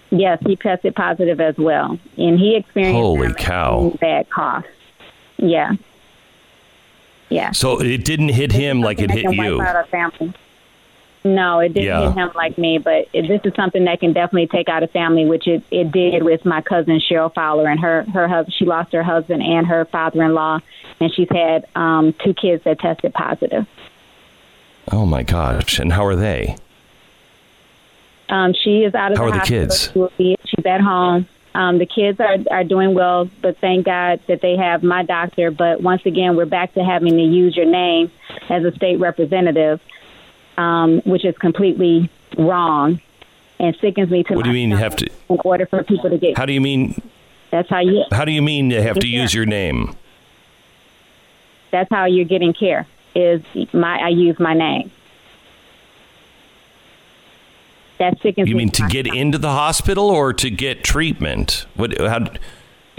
Yes, he tested positive as well, and he experienced Holy cow. bad cough. Yeah, yeah. So it didn't hit him like it hit you. out our family. No, it didn't Yeah. hit him like me, but it, this is something that can definitely take out a family, which it, it did with my cousin Cheryl Fowler and her her husband. She lost her husband and her father-in-law, and she's had um, two kids that tested positive. Oh my gosh! And how are they? Um, she is out of How the are the hospital. kids? She will be, she's at home. Um, the kids are are doing well, but thank God that they have my doctor. But once again, we're back to having to use your name as a state representative, um, which is completely wrong and sickens me to What do you mean you have to? In order for people to get, How do you mean? that's how you How do you mean you have to use your name? that's how you're getting care. Is my I use my name. That sickens You me mean to get into the hospital or to get treatment? What? How?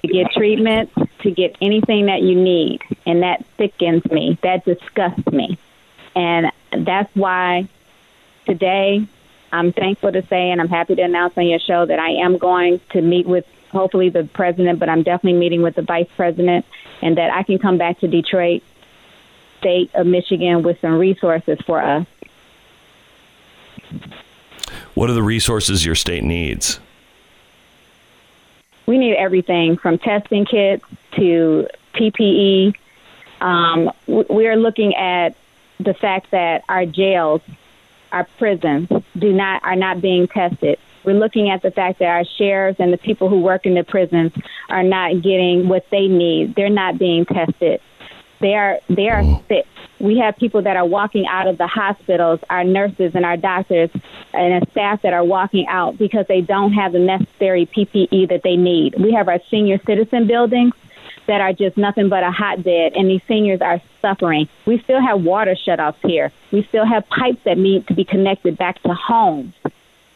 to get treatment, to get anything that you need. And that sickens me. That disgusts me. And that's why today I'm thankful to say, and I'm happy to announce on your show that I am going to meet with hopefully the president, but I'm definitely meeting with the vice president, and that I can come back to Detroit, state of Michigan, with some resources for us. What are the resources your state needs? we need everything from testing kits to PPE. Um, we are looking at the fact that our jails, our prisons, do not are not being tested. We're looking at the fact that our sheriffs and the people who work in the prisons are not getting what they need. They're not being tested. They are they are oh. sick. We have people that are walking out of the hospitals, our nurses and our doctors and a staff that are walking out because they don't have the necessary PPE that they need. We have our senior citizen buildings that are just nothing but a hotbed, and these seniors are suffering. We still have water shutoffs here. We still have pipes that need to be connected back to homes.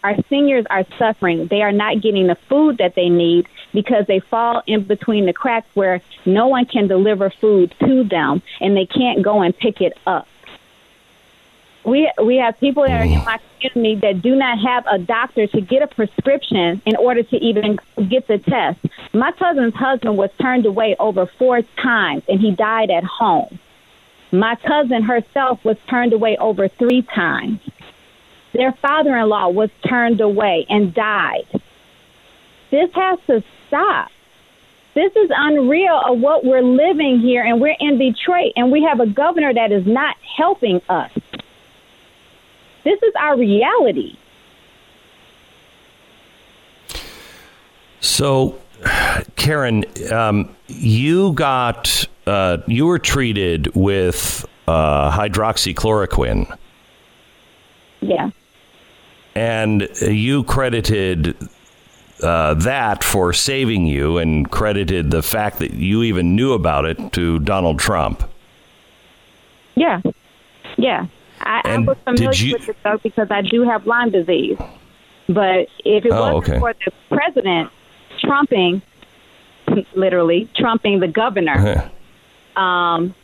Our seniors are suffering. They are not getting the food that they need because they fall in between the cracks where no one can deliver food to them and they can't go and pick it up. We we have people that are in my community that do not have a doctor to get a prescription in order to even get the test. My cousin's husband was turned away over four times and he died at home. My cousin herself was turned away over three times. Their father in law was turned away and died. This has to stop. This is unreal of what we're living here, and we're in Detroit, and we have a governor that is not helping us. This is our reality. So, Karen, um, you got uh, you were treated with uh, hydroxychloroquine, Yeah. And you credited uh, that for saving you and credited the fact that you even knew about it to Donald Trump. Yeah, yeah. I, I was familiar you- with the drug because I do have Lyme disease. But if it Oh, wasn't okay. for the president trumping, literally trumping the governor, um,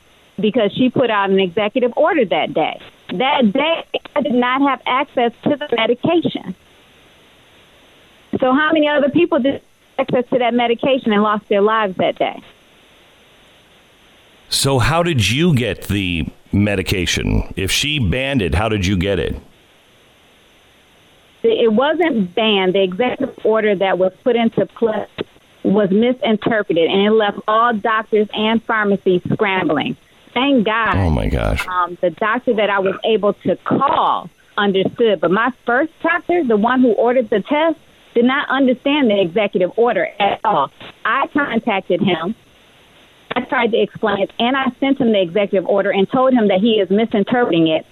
because she put out an executive order that day. That day, I did not have access to the medication. So, how many other people did access to that medication and lost their lives that day? So, how did you get the medication? If she banned it, how did you get it? it wasn't banned. The executive order that was put into place was misinterpreted, and it left all doctors and pharmacies scrambling. Thank God. Oh my gosh. Um, the doctor that I was able to call understood, but my first doctor, the one who ordered the test, did not understand the executive order at all. I contacted him. I tried to explain it, and I sent him the executive order and told him that he is misinterpreting it.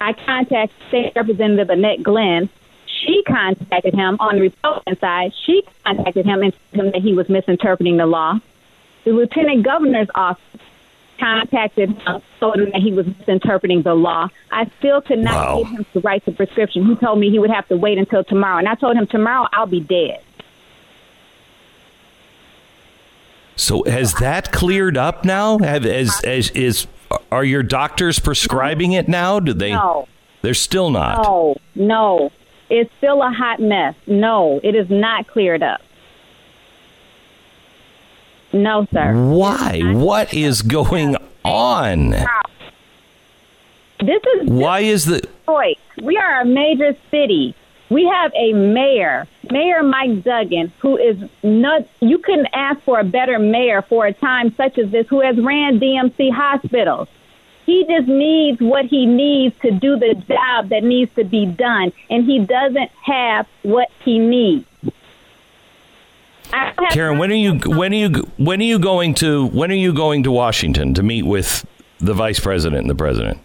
I contacted State Representative Annette Glenn. She contacted him on the Republican side. She contacted him and told him that he was misinterpreting the law. The Lieutenant Governor's office contacted him, told him that he was misinterpreting the law. I still could not Wow. get him to write the prescription. He told me he would have to wait until tomorrow, and I told him tomorrow I'll be dead. So, has that cleared up now? Have, as, as, is, are your doctors prescribing it now? Do they? No. They're still not. No, no. It's still a hot mess. No, it is not cleared up. No, sir. Why? What is going on? This is Why is the Detroit. We are a major city. We have a mayor, Mayor Mike Duggan, who is not. You couldn't ask for a better mayor for a time such as this, who has ran DMC hospitals. He just needs what he needs to do the job that needs to be done, and he doesn't have what he needs. Karen? When are you when are you when are you going to when are you going to Washington to meet with the vice president and the president?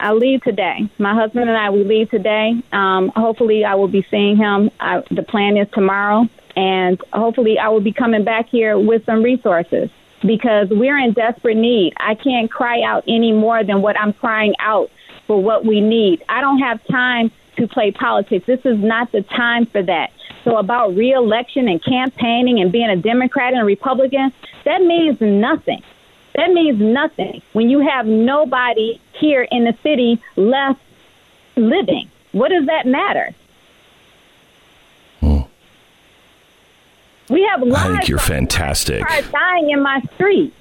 I leave today. My husband and I we leave today. Um, hopefully, I will be seeing him. I, the plan is tomorrow, and hopefully, I will be coming back here with some resources because we're in desperate need. I can't cry out any more than what I'm crying out for what we need. I don't have time to play politics. This is not the time for that. So about reelection and campaigning and being a Democrat and a Republican, that means nothing. That means nothing when you have nobody here in the city left living. What does that matter? Hmm. We have lives. I think you're fantastic. are dying in my street.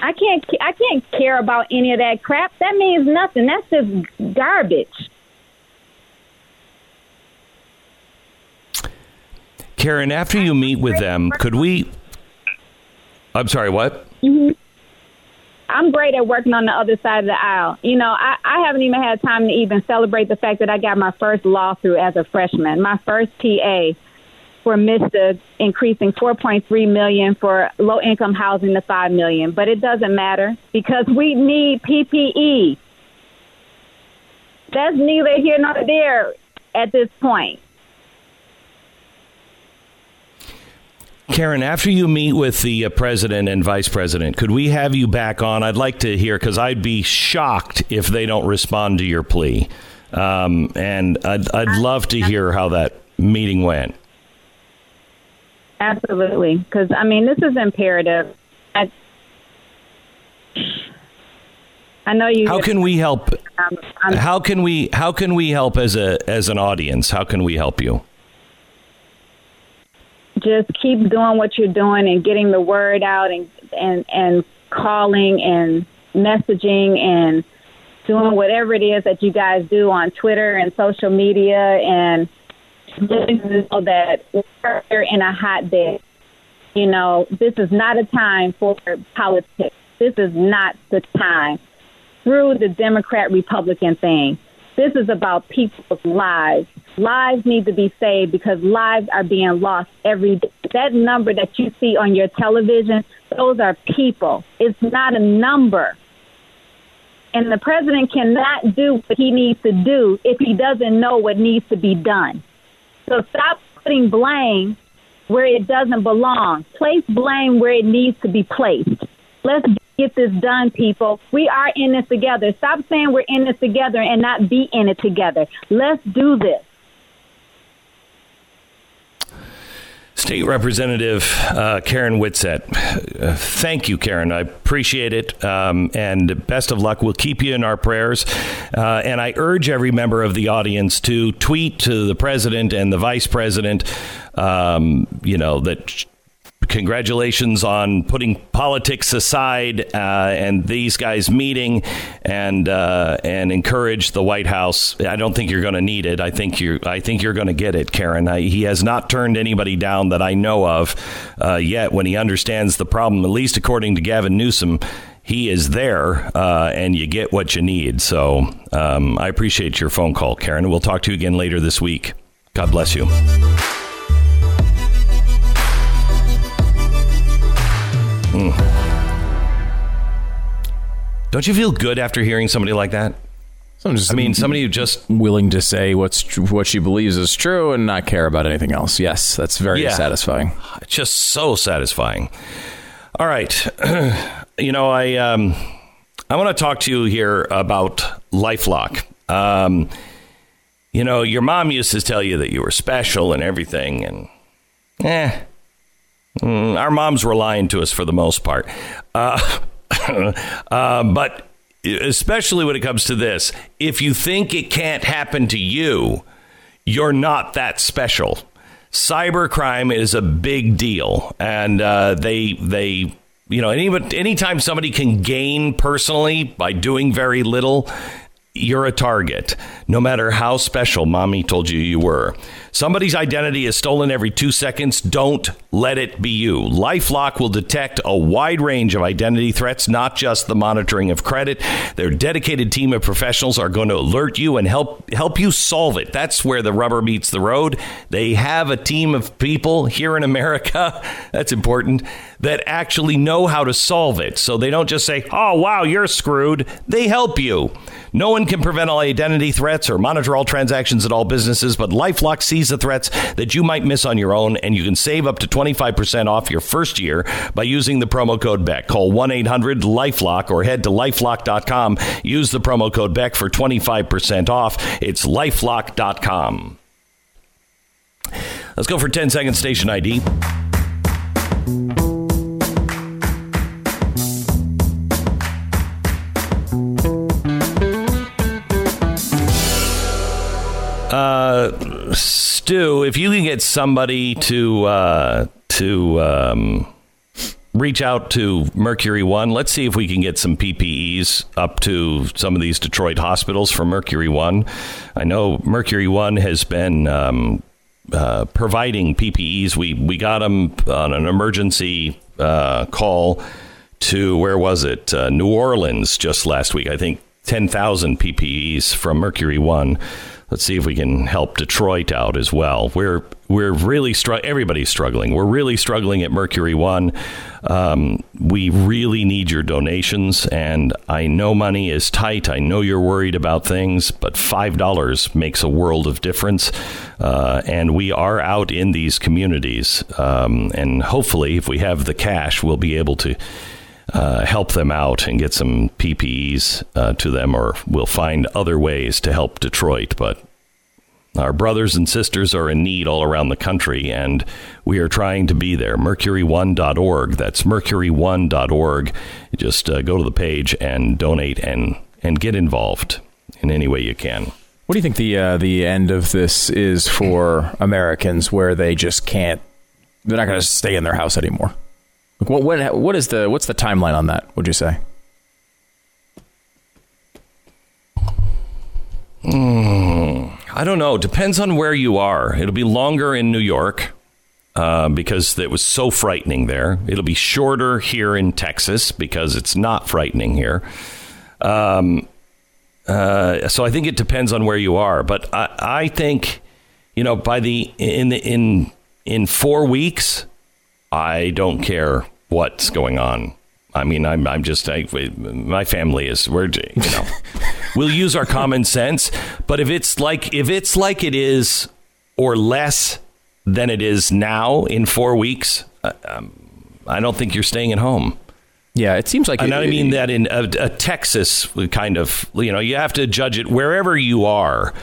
I can't. I can't care about any of that crap. That means nothing. That's just garbage. Karen, after you meet with them, could we? I'm sorry. What? Mm-hmm. I'm great at working on the other side of the aisle. You know, I, I haven't even had time to even celebrate the fact that I got my first law through as a freshman, my first PA for MSHDA increasing 4.3 million for low income housing to 5 million. But it doesn't matter because we need PPE. That's neither here nor there at this point. Karen, after you meet with the uh, president and vice president, could we have you back on? I'd like to hear because I'd be shocked if they don't respond to your plea, um, and I'd, I'd love to hear how that meeting went. Absolutely, because I mean this is imperative. I, I know you. How can we help? Um, How can we? How can we help as a as an audience? How can we help you? Just keep doing what you're doing and getting the word out and and and calling and messaging and doing whatever it is that you guys do on Twitter and social media and letting know that we're in a hotbed. You know, this is not a time for politics. This is not the time. Through the Democrat Republican thing, this is about people's lives. Lives need to be saved because lives are being lost every day. That number that you see on your television, those are people. It's not a number. And the president cannot do what he needs to do if he doesn't know what needs to be done. So stop putting blame where it doesn't belong. Place blame where it needs to be placed. Let's get this done, people. We are in this together. Stop saying we're in this together and not be in it together. Let's do this. State Representative uh, Karen Whitsett. Uh, thank you, Karen. I appreciate it. Um, and best of luck. We'll keep you in our prayers. Uh, and I urge every member of the audience to tweet to the president and the vice president, um, you know, that congratulations on putting politics aside uh, and these guys meeting and uh, and encourage the White House. I don't think you're going to need it. I think you I think you're going to get it, Karen. I, he has not turned anybody down that I know of uh, yet. When he understands the problem, at least according to Gavin Newsom. He is there, uh, and you get what you need. So um, I appreciate your phone call, Karen. We'll talk to you again later this week. God bless you. Don't you feel good after hearing somebody like that? just, I mean, somebody who just willing to say what's tr- what she believes is true and not care about anything else. Yes, that's very Yeah. satisfying. just so satisfying. All right, you know, I um, I want to talk to you here about LifeLock. Um, you know, your mom used to tell you that you were special and everything, and eh, mm, our moms were lying to us for the most part. Uh, uh, but especially when it comes to this, if you think it can't happen to you, you're not that special. Cybercrime is a big deal, and uh, they they you know any anytime somebody can gain personally by doing very little. You're a target, no matter how special mommy told you you were. Somebody's identity is stolen every two seconds. Don't let it be you. Lifelock will detect a wide range of identity threats, not just the monitoring of credit. Their dedicated team of professionals are going to alert you and help help you solve it. That's where the rubber meets the road. They have a team of people here in America. That's important that actually know how to solve it. So they don't just say, "Oh, wow, you're screwed." They help you. No one can prevent all identity threats or monitor all transactions at all businesses, but LifeLock sees the threats that you might miss on your own, and you can save up to 25% off your first year by using the promo code BECK. Call 1 800 Lifelock or head to lifelock.com. Use the promo code BECK for 25% off. It's lifelock.com. Let's go for 10 second station ID. Uh, Stu, if you can get somebody to uh, to um, reach out to Mercury One, let's see if we can get some PPEs up to some of these Detroit hospitals for Mercury One. I know Mercury One has been um, uh, providing PPEs. We we got them on an emergency uh, call to where was it? Uh, New Orleans just last week. I think ten thousand PPEs from Mercury One. Let's see if we can help Detroit out as well. We're we're really str- everybody's struggling. We're really struggling at Mercury One. Um, we really need your donations, and I know money is tight. I know you're worried about things, but five dollars makes a world of difference. Uh, and we are out in these communities, um, and hopefully, if we have the cash, we'll be able to uh, help them out and get some PPEs uh, to them, or we'll find other ways to help Detroit. But our brothers and sisters are in need all around the country, and we are trying to be there. Mercury1.org. That's Mercury1.org. Just uh, go to the page and donate and, and get involved in any way you can. What do you think the uh, the end of this is for Americans, where they just can't? They're not going to stay in their house anymore. What what what is the what's the timeline on that? Would you say? I don't know. Depends on where you are. It'll be longer in New York uh, because it was so frightening there. It'll be shorter here in Texas because it's not frightening here. Um, uh, so I think it depends on where you are. But I, I think, you know, by the in the in in four weeks, I don't care what's going on. I mean, I'm, I'm just, I, my family is, we're, you know, we'll use our common sense. But if it's like, if it's like it is or less than it is now in four weeks, uh, um, I don't think you're staying at home. Yeah, it seems like. And it, I mean that in a, a Texas kind of, you know, you have to judge it wherever you are.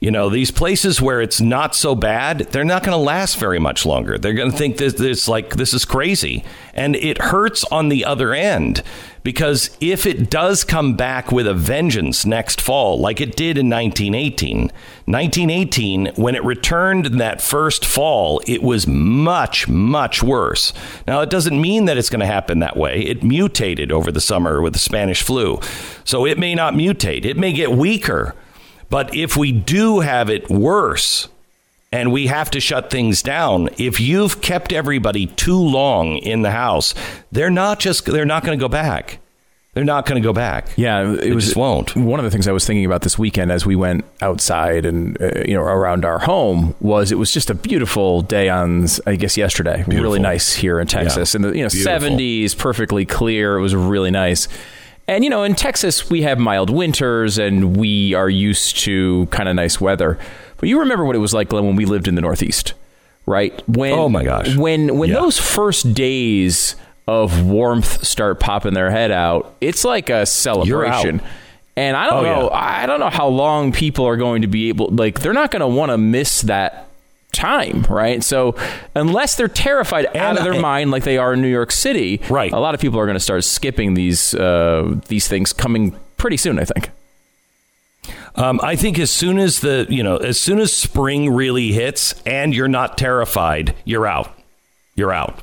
You know, these places where it's not so bad, they're not going to last very much longer. They're going to think that this like this is crazy, and it hurts on the other end because if it does come back with a vengeance next fall, like it did in 1918, 1918 when it returned that first fall, it was much much worse. Now, it doesn't mean that it's going to happen that way. It mutated over the summer with the Spanish flu, so it may not mutate. It may get weaker. But if we do have it worse and we have to shut things down, if you've kept everybody too long in the house, they're not just they're not going to go back. They're not going to go back. Yeah, it they was won't. One of the things I was thinking about this weekend as we went outside and uh, you know around our home was it was just a beautiful day on I guess yesterday. Beautiful. Really nice here in Texas, Yeah. in the you know seventies, perfectly clear. It was really nice. And you know, in Texas, we have mild winters, and we are used to kind of nice weather. But you remember what it was like, Glenn, when we lived in the Northeast, right? When Oh, my gosh. when when Yeah. those first days of warmth start popping their head out, it's like a celebration. And I don't Oh, know, yeah. I don't know how long people are going to be able like they're not going to want to miss that time, right? So unless they're terrified out of their I- mind like they are in New York City, Right. A lot of people are going to start skipping these uh, these things coming pretty soon, I think. Um, I think as soon as the you know as soon as spring really hits and you're not terrified, you're out. You're out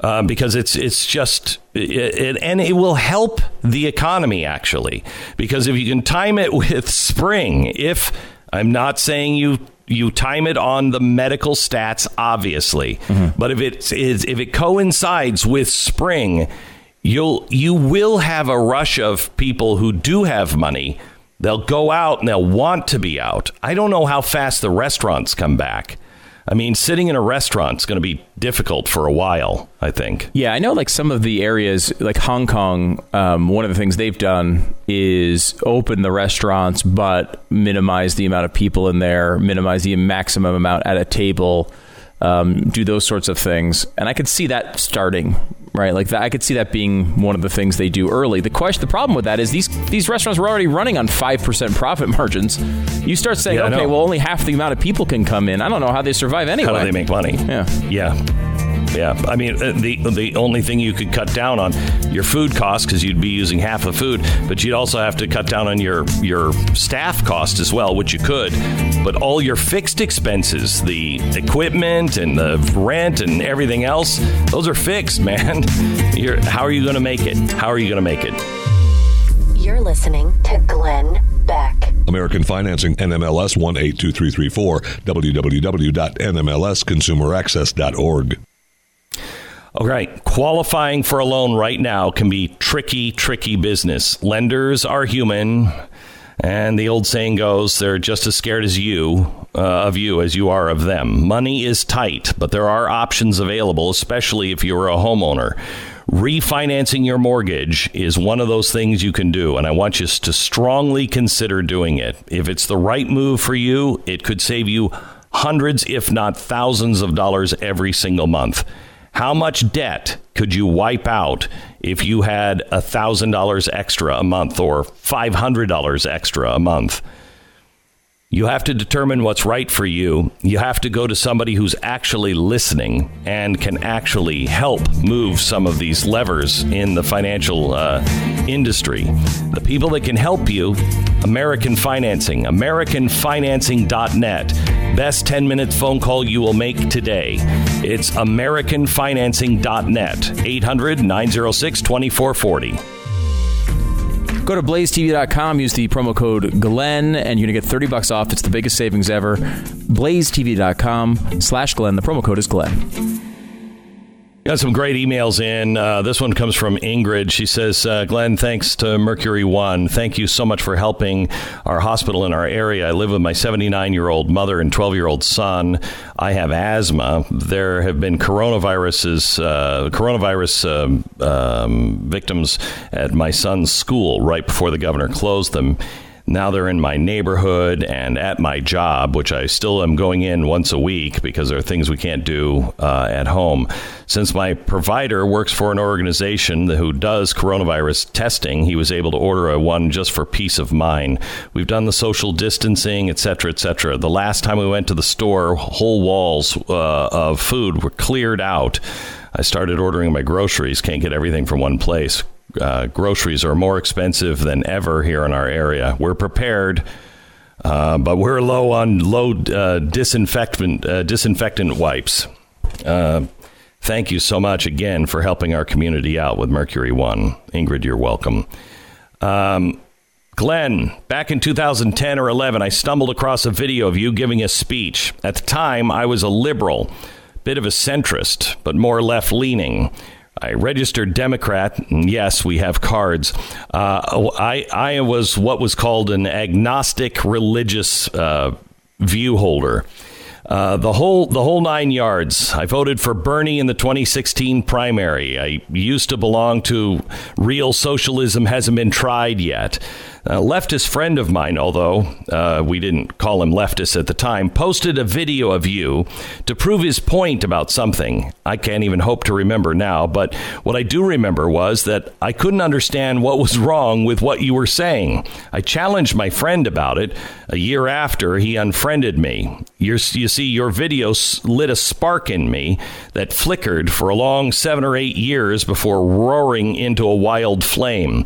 um, because it's it's just it, it, and it will help the economy actually because if you can time it with spring, if I'm not saying you you time it on the medical stats obviously, mm-hmm. but if it is if it coincides with spring, you'll you will have a rush of people who do have money. They'll go out and they'll want to be out. I don't know how fast the restaurants come back. I mean, sitting in a restaurant is going to be difficult for a while, I think. Yeah, I know like some of the areas like Hong Kong, um, one of the things they've done is open the restaurants but minimize the amount of people in there, minimize the maximum amount at a table, um, do those sorts of things. And I could see that starting, right? Like that, I could see that being one of the things they do early. The question, the problem with that is these these restaurants were already running on 5% profit margins. You start saying, Yeah, okay, well, only half the amount of people can come in. I don't know how they survive anyway. How do they make money? Yeah. Yeah. Yeah, I mean uh, the the only thing you could cut down on your food costs because you'd be using half the food, but you'd also have to cut down on your your staff cost as well, which you could. But all your fixed expenses, the equipment and the rent and everything else, those are fixed, man. You're, how are you going to make it? How are you going to make it? You're listening to Glenn Beck. American Financing, NMLS 182334, www.nmlsconsumeraccess.org. All right. Qualifying for a loan right now can be tricky, tricky business. Lenders are human, and the old saying goes, they're just as scared as you uh, of you as you are of them. Money is tight, but there are options available, especially if you're a homeowner. Refinancing your mortgage is one of those things you can do, and I want you to strongly consider doing it. If it's the right move for you, it could save you hundreds, if not thousands, of dollars every single month. How much debt could you wipe out if you had $1,000 extra a month or $500 extra a month? You have to determine what's right for you. You have to go to somebody who's actually listening and can actually help move some of these levers in the financial uh, industry. The people that can help you American Financing, AmericanFinancing.net. Best 10 minute phone call you will make today. It's AmericanFinancing.net. 800 906 2440. Go to blazetv.com, use the promo code Glenn, and you're going to get 30 bucks off. It's the biggest savings ever. blazetv.com slash Glenn. The promo code is Glenn. Got some great emails in. Uh, this one comes from Ingrid. She says, uh, Glenn, thanks to Mercury One. Thank you so much for helping our hospital in our area. I live with my 79 year old mother and 12 year old son. I have asthma. There have been coronaviruses, uh, coronavirus um, um, victims at my son's school right before the governor closed them. Now they're in my neighborhood and at my job, which I still am going in once a week because there are things we can't do uh, at home. Since my provider works for an organization who does coronavirus testing, he was able to order a one just for peace of mind. We've done the social distancing, etc., cetera, et cetera. The last time we went to the store, whole walls uh, of food were cleared out. I started ordering my groceries. Can't get everything from one place uh, groceries are more expensive than ever here in our area. We're prepared, uh, but we're low on low uh, disinfectant uh, disinfectant wipes. Uh, thank you so much again for helping our community out with Mercury One, Ingrid. You're welcome. Um, Glenn, back in 2010 or 11, I stumbled across a video of you giving a speech. At the time, I was a liberal, bit of a centrist, but more left leaning. Registered Democrat. Yes, we have cards. Uh, I, I was what was called an agnostic religious uh, view holder. Uh, the whole the whole nine yards. I voted for Bernie in the 2016 primary. I used to belong to real socialism hasn't been tried yet. A leftist friend of mine, although uh, we didn't call him leftist at the time, posted a video of you to prove his point about something. I can't even hope to remember now, but what I do remember was that I couldn't understand what was wrong with what you were saying. I challenged my friend about it. A year after, he unfriended me. You see, your video lit a spark in me that flickered for a long seven or eight years before roaring into a wild flame.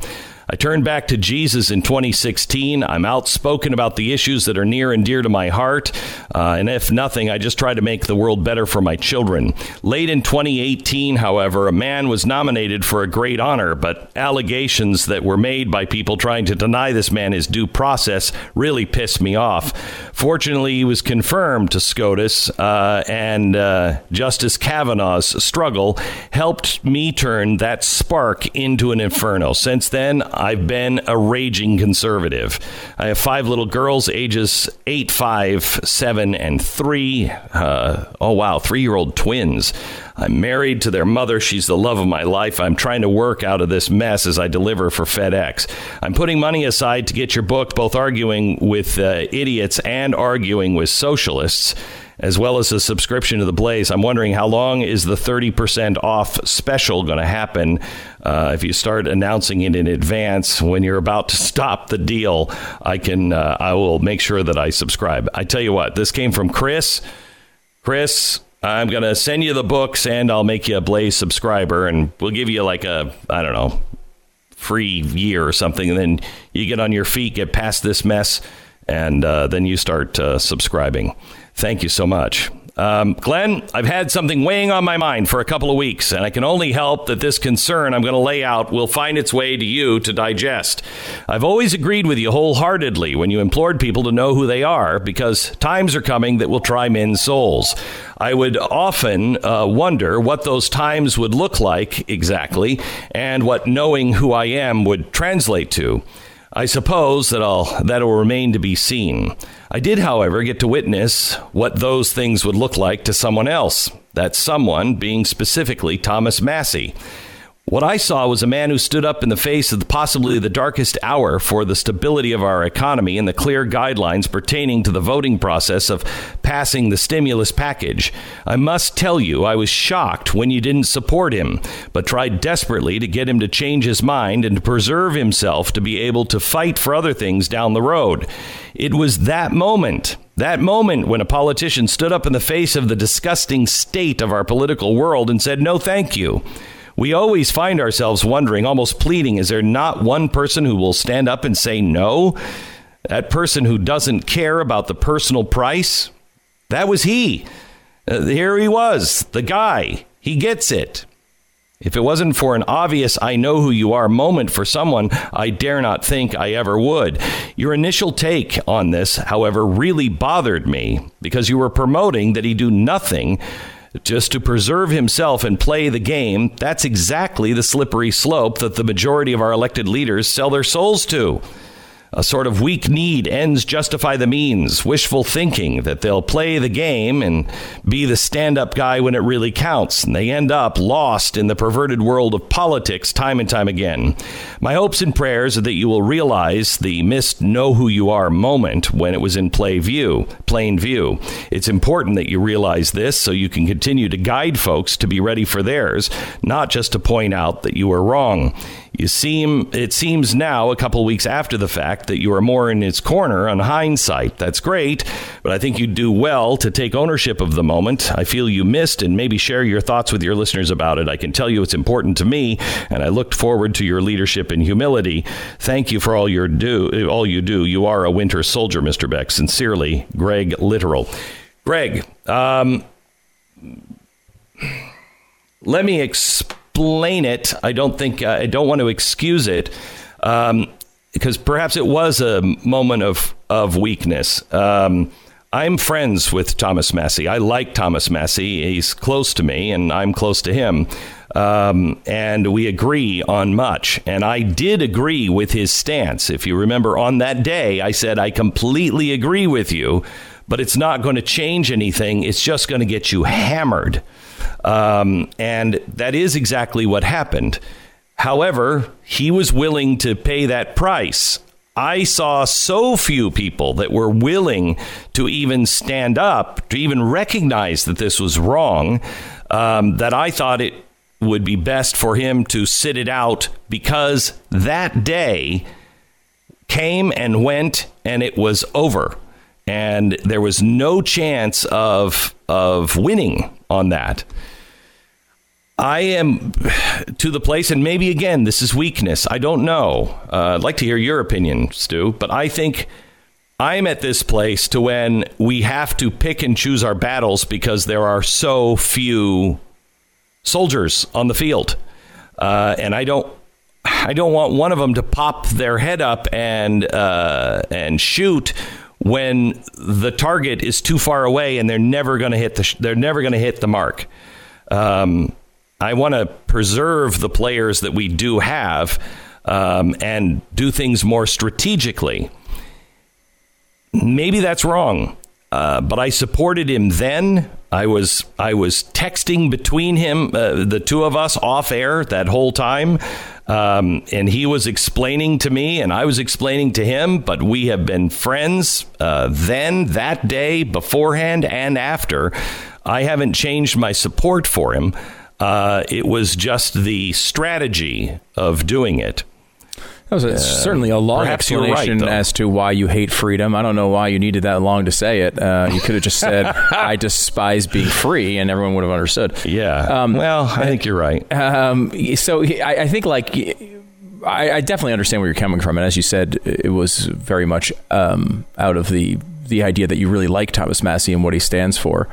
I turned back to Jesus in 2016. I'm outspoken about the issues that are near and dear to my heart. Uh, and if nothing, I just try to make the world better for my children. Late in 2018, however, a man was nominated for a great honor, but allegations that were made by people trying to deny this man his due process really pissed me off. Fortunately, he was confirmed to SCOTUS, uh, and uh, Justice Kavanaugh's struggle helped me turn that spark into an inferno. Since then, I've been a raging conservative. I have five little girls, ages eight, five, seven, and three. Uh, oh, wow, three year old twins. I'm married to their mother. She's the love of my life. I'm trying to work out of this mess as I deliver for FedEx. I'm putting money aside to get your book, both arguing with uh, idiots and arguing with socialists as well as a subscription to the Blaze. I'm wondering how long is the 30% off special going to happen uh, if you start announcing it in advance when you're about to stop the deal? I can uh, I will make sure that I subscribe. I tell you what, this came from Chris. Chris, I'm going to send you the books and I'll make you a Blaze subscriber and we'll give you like a I don't know free year or something and then you get on your feet, get past this mess and uh, then you start uh, subscribing. Thank you so much. Um, Glenn, I've had something weighing on my mind for a couple of weeks, and I can only help that this concern I'm going to lay out will find its way to you to digest. I've always agreed with you wholeheartedly when you implored people to know who they are, because times are coming that will try men's souls. I would often uh, wonder what those times would look like exactly, and what knowing who I am would translate to. I suppose that I'll that'll remain to be seen. I did, however, get to witness what those things would look like to someone else. That someone being specifically Thomas Massie. What I saw was a man who stood up in the face of the, possibly the darkest hour for the stability of our economy and the clear guidelines pertaining to the voting process of passing the stimulus package. I must tell you, I was shocked when you didn't support him, but tried desperately to get him to change his mind and to preserve himself to be able to fight for other things down the road. It was that moment that moment when a politician stood up in the face of the disgusting state of our political world and said, No, thank you we always find ourselves wondering, almost pleading, is there not one person who will stand up and say no? That person who doesn't care about the personal price? That was he. Uh, here he was, the guy. He gets it. If it wasn't for an obvious I know who you are moment for someone, I dare not think I ever would. Your initial take on this, however, really bothered me because you were promoting that he do nothing just to preserve himself and play the game, that's exactly the slippery slope that the majority of our elected leaders sell their souls to. A sort of weak need ends justify the means, wishful thinking that they'll play the game and be the stand up guy when it really counts. And they end up lost in the perverted world of politics time and time again. My hopes and prayers are that you will realize the missed know who you are moment when it was in play view, plain view. It's important that you realize this so you can continue to guide folks to be ready for theirs, not just to point out that you were wrong. You seem it seems now a couple weeks after the fact that you are more in its corner on hindsight. That's great, but I think you do well to take ownership of the moment. I feel you missed and maybe share your thoughts with your listeners about it. I can tell you it's important to me and I looked forward to your leadership and humility. Thank you for all your do all you do. You are a winter soldier, Mr. Beck. Sincerely, Greg Literal. Greg, um, let me explain it. I don't think uh, I don't want to excuse it um, because perhaps it was a moment of of weakness. Um, I'm friends with Thomas Massie. I like Thomas Massie. He's close to me, and I'm close to him. Um, and we agree on much. And I did agree with his stance. If you remember, on that day, I said, I completely agree with you, but it's not going to change anything. It's just going to get you hammered. Um, and that is exactly what happened. However, he was willing to pay that price. I saw so few people that were willing to even stand up, to even recognize that this was wrong, um, that I thought it would be best for him to sit it out because that day came and went and it was over. And there was no chance of, of winning on that. I am to the place, and maybe again, this is weakness. I don't know. Uh, I'd like to hear your opinion, Stu, but I think I'm at this place to when we have to pick and choose our battles because there are so few soldiers on the field, uh, and I don't. I don't want one of them to pop their head up and uh, and shoot when the target is too far away and they're never going to hit the sh- they're never going to hit the mark. Um, I want to preserve the players that we do have um, and do things more strategically. Maybe that's wrong, uh, but I supported him then. I was I was texting between him, uh, the two of us, off air that whole time, um, and he was explaining to me, and I was explaining to him. But we have been friends uh, then, that day, beforehand, and after. I haven't changed my support for him. Uh, it was just the strategy of doing it. That was a, certainly a long you're right, explanation as to why you hate freedom. I don't know why you needed that long to say it. Uh, you could have just said, "I despise being free," and everyone would have understood. Yeah. Um, well, I think you're right. Um, so I, I think like I, I definitely understand where you're coming from, and as you said, it was very much um, out of the the idea that you really like Thomas Massie and what he stands for.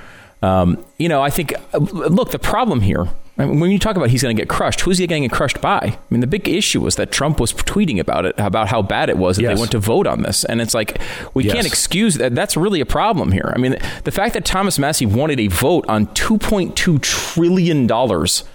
Um, you know, I think look the problem here. I mean, when you talk about he's going to get crushed, who's he going to get crushed by? I mean, the big issue was that Trump was tweeting about it, about how bad it was that Yes. they went to vote on this, and it's like we Yes. can't excuse that. That's really a problem here. I mean, the fact that Thomas Massie wanted a vote on 2.2 trillion dollars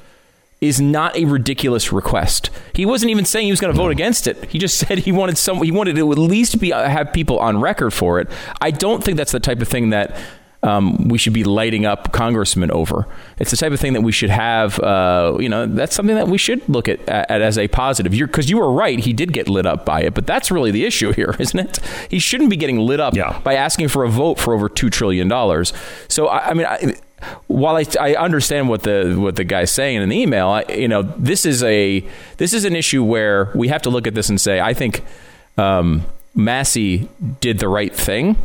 is not a ridiculous request. He wasn't even saying he was going to vote against it. He just said he wanted some. He wanted to at least be uh, have people on record for it. I don't think that's the type of thing that. Um, we should be lighting up congressmen over. It's the type of thing that we should have. Uh, you know, that's something that we should look at, at as a positive. Because you were right, he did get lit up by it, but that's really the issue here, isn't it? He shouldn't be getting lit up Yeah. by asking for a vote for over two trillion dollars. So I, I mean, I, while I, I understand what the what the guy's saying in the email, I, you know, this is a this is an issue where we have to look at this and say, I think um, Massie did the right thing.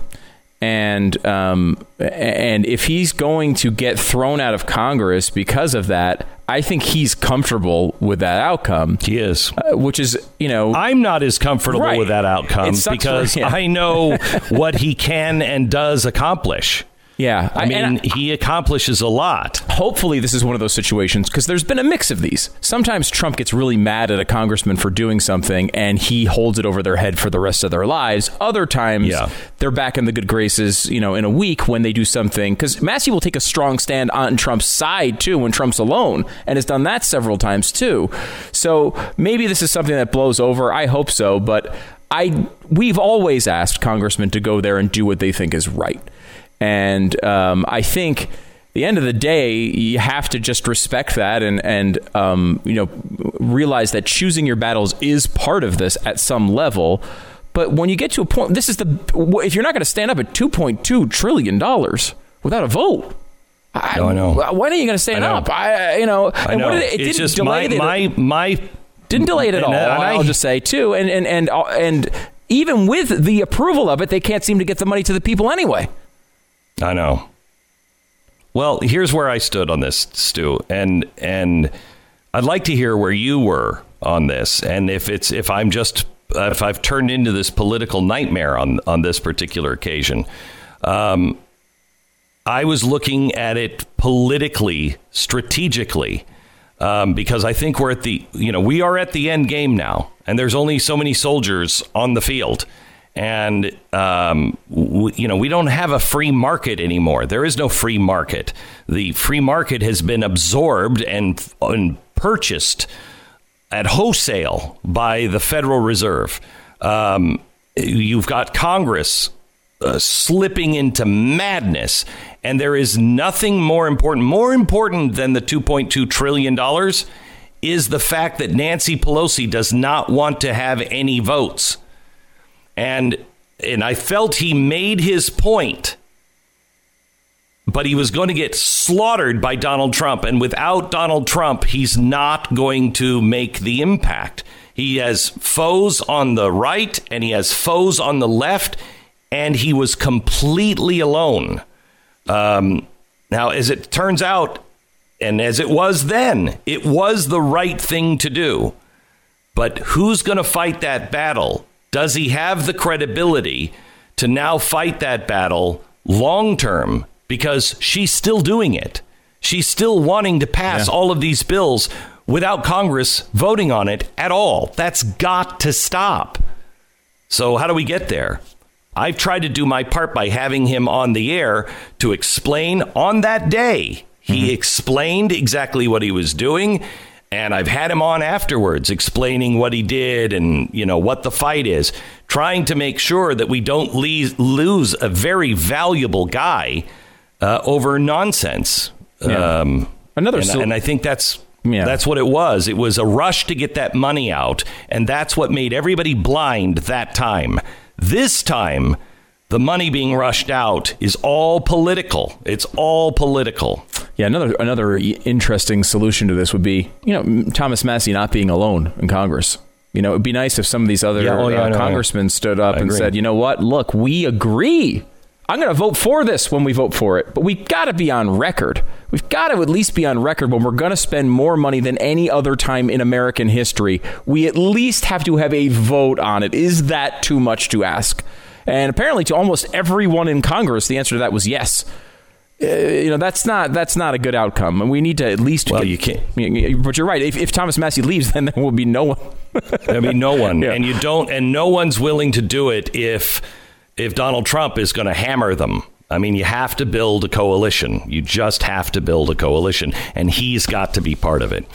And um, and if he's going to get thrown out of Congress because of that, I think he's comfortable with that outcome. He is. Uh, which is, you know, I'm not as comfortable Right. with that outcome sucks for because. I know what he can and does accomplish. Yeah, I, mean, he accomplishes a lot. Hopefully, this is one of those situations because there's been a mix of these. Sometimes Trump gets really mad at a congressman for doing something and he holds it over their head for the rest of their lives. Other times, Yeah. they're back in the good graces, you know, in a week when they do something. Because Massie will take a strong stand on Trump's side too when Trump's alone and has done that several times too. So maybe this is something that blows over. I hope so, but I we've always asked congressmen to go there and do what they think is right. And um, I think the end of the day, you have to just respect that and and um, you know realize that choosing your battles is part of this at some level. But when you get to a point, this is the if you're not going to stand up at 2.2 trillion dollars without a vote. I, No, I know. When are you going to stand I up? I, you know, I know. what did it, it it's didn't just delay my, it. my my didn't delay it at all. I- I'll just say too, and and and uh, and even with the approval of it, they can't seem to get the money to the people anyway. I know. Well, here's where I stood on this, Stu, and and I'd like to hear where you were on this, and if it's if I'm just if I've turned into this political nightmare on on this particular occasion. Um, I was looking at it politically, strategically, um, because I think we're at the you know we are at the end game now, and there's only so many soldiers on the field, and um, w- you know we don't have a free market anymore. There is no free market. The free market has been absorbed and, and purchased at wholesale by the Federal Reserve. Um, you've got Congress uh, slipping into madness, and there is nothing more important, more important than the 2.2 trillion dollars, is the fact that Nancy Pelosi does not want to have any votes, and and I felt he made his point but he was going to get slaughtered by Donald Trump. And without Donald Trump, he's not going to make the impact. He has foes on the right and he has foes on the left, and he was completely alone. Um, now, as it turns out, and as it was then, it was the right thing to do. But who's going to fight that battle? Does he have the credibility to now fight that battle long term? Because she's still doing it. She's still wanting to pass all of these bills without Congress voting on it at all. That's got to stop. So, how do we get there? I've tried to do my part by having him on the air to explain on that day. He mm-hmm. explained exactly what he was doing, and I've had him on afterwards explaining what he did and, you know, what the fight is, trying to make sure that we don't lose a very valuable guy uh, over nonsense. Yeah. Um, Another and, sil- and I think that's Yeah. that's what it was. It was a rush to get that money out, and that's what made everybody blind that time. This time, the money being rushed out is all political. It's all political. Yeah, another another interesting solution to this would be, you know, Thomas Massie not being alone in Congress. You know, it'd be nice if some of these other Yeah, oh, yeah, uh, know, congressmen stood up I and agree. said, "You know what? Look, we agree. I'm going to vote for this when we vote for it, but we got to be on record. We've got to at least be on record when we're going to spend more money than any other time in American history. We at least have to have a vote on it. Is that too much to ask?" And apparently, to almost everyone in Congress, the answer to that was yes. Uh, you know that's not that's not a good outcome, and we need to at least. Well, get- you can't- But you're right. If, if Thomas Massie leaves, then there will be no one. There'll be no one, Yeah. and you don't, and no one's willing to do it if if Donald Trump is going to hammer them. I mean, you have to build a coalition. You just have to build a coalition, and he's got to be part of it.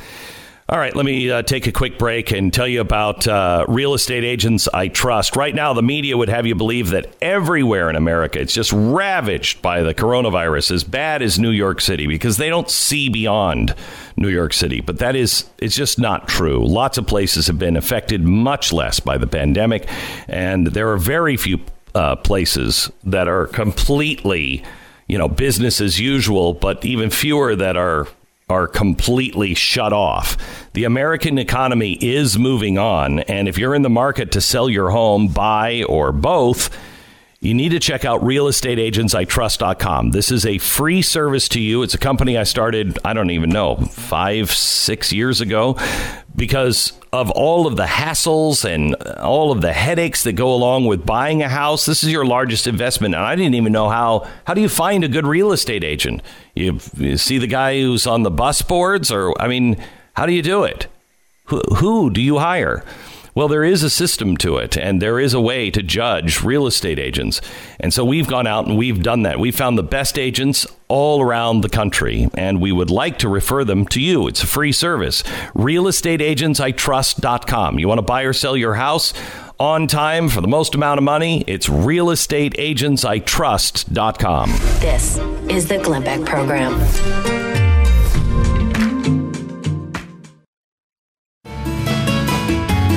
All right, let me uh, take a quick break and tell you about uh, real estate agents I trust. Right now, the media would have you believe that everywhere in America it's just ravaged by the coronavirus, as bad as New York City, because they don't see beyond New York City. But that is, it's just not true. Lots of places have been affected much less by the pandemic, and there are very few uh, places that are completely, you know, business as usual, but even fewer that are are completely shut off. The American economy is moving on, and if you're in the market to sell your home, buy, or both, you need to check out realestateagentsitrust.com. This is a free service to you. It's a company I started, I don't even know, five, six years ago because of all of the hassles and all of the headaches that go along with buying a house. This is your largest investment, and I didn't even know how. How do you find a good real estate agent? You, you see the guy who's on the bus boards, or I mean, how do you do it? Who, who do you hire? Well, there is a system to it, and there is a way to judge real estate agents. And so we've gone out and we've done that. We found the best agents all around the country, and we would like to refer them to you. It's a free service. RealestateAgentsITrust.com. You want to buy or sell your house? On time for the most amount of money, it's realestateagentsitrust.com. This is the Glenn Beck Program.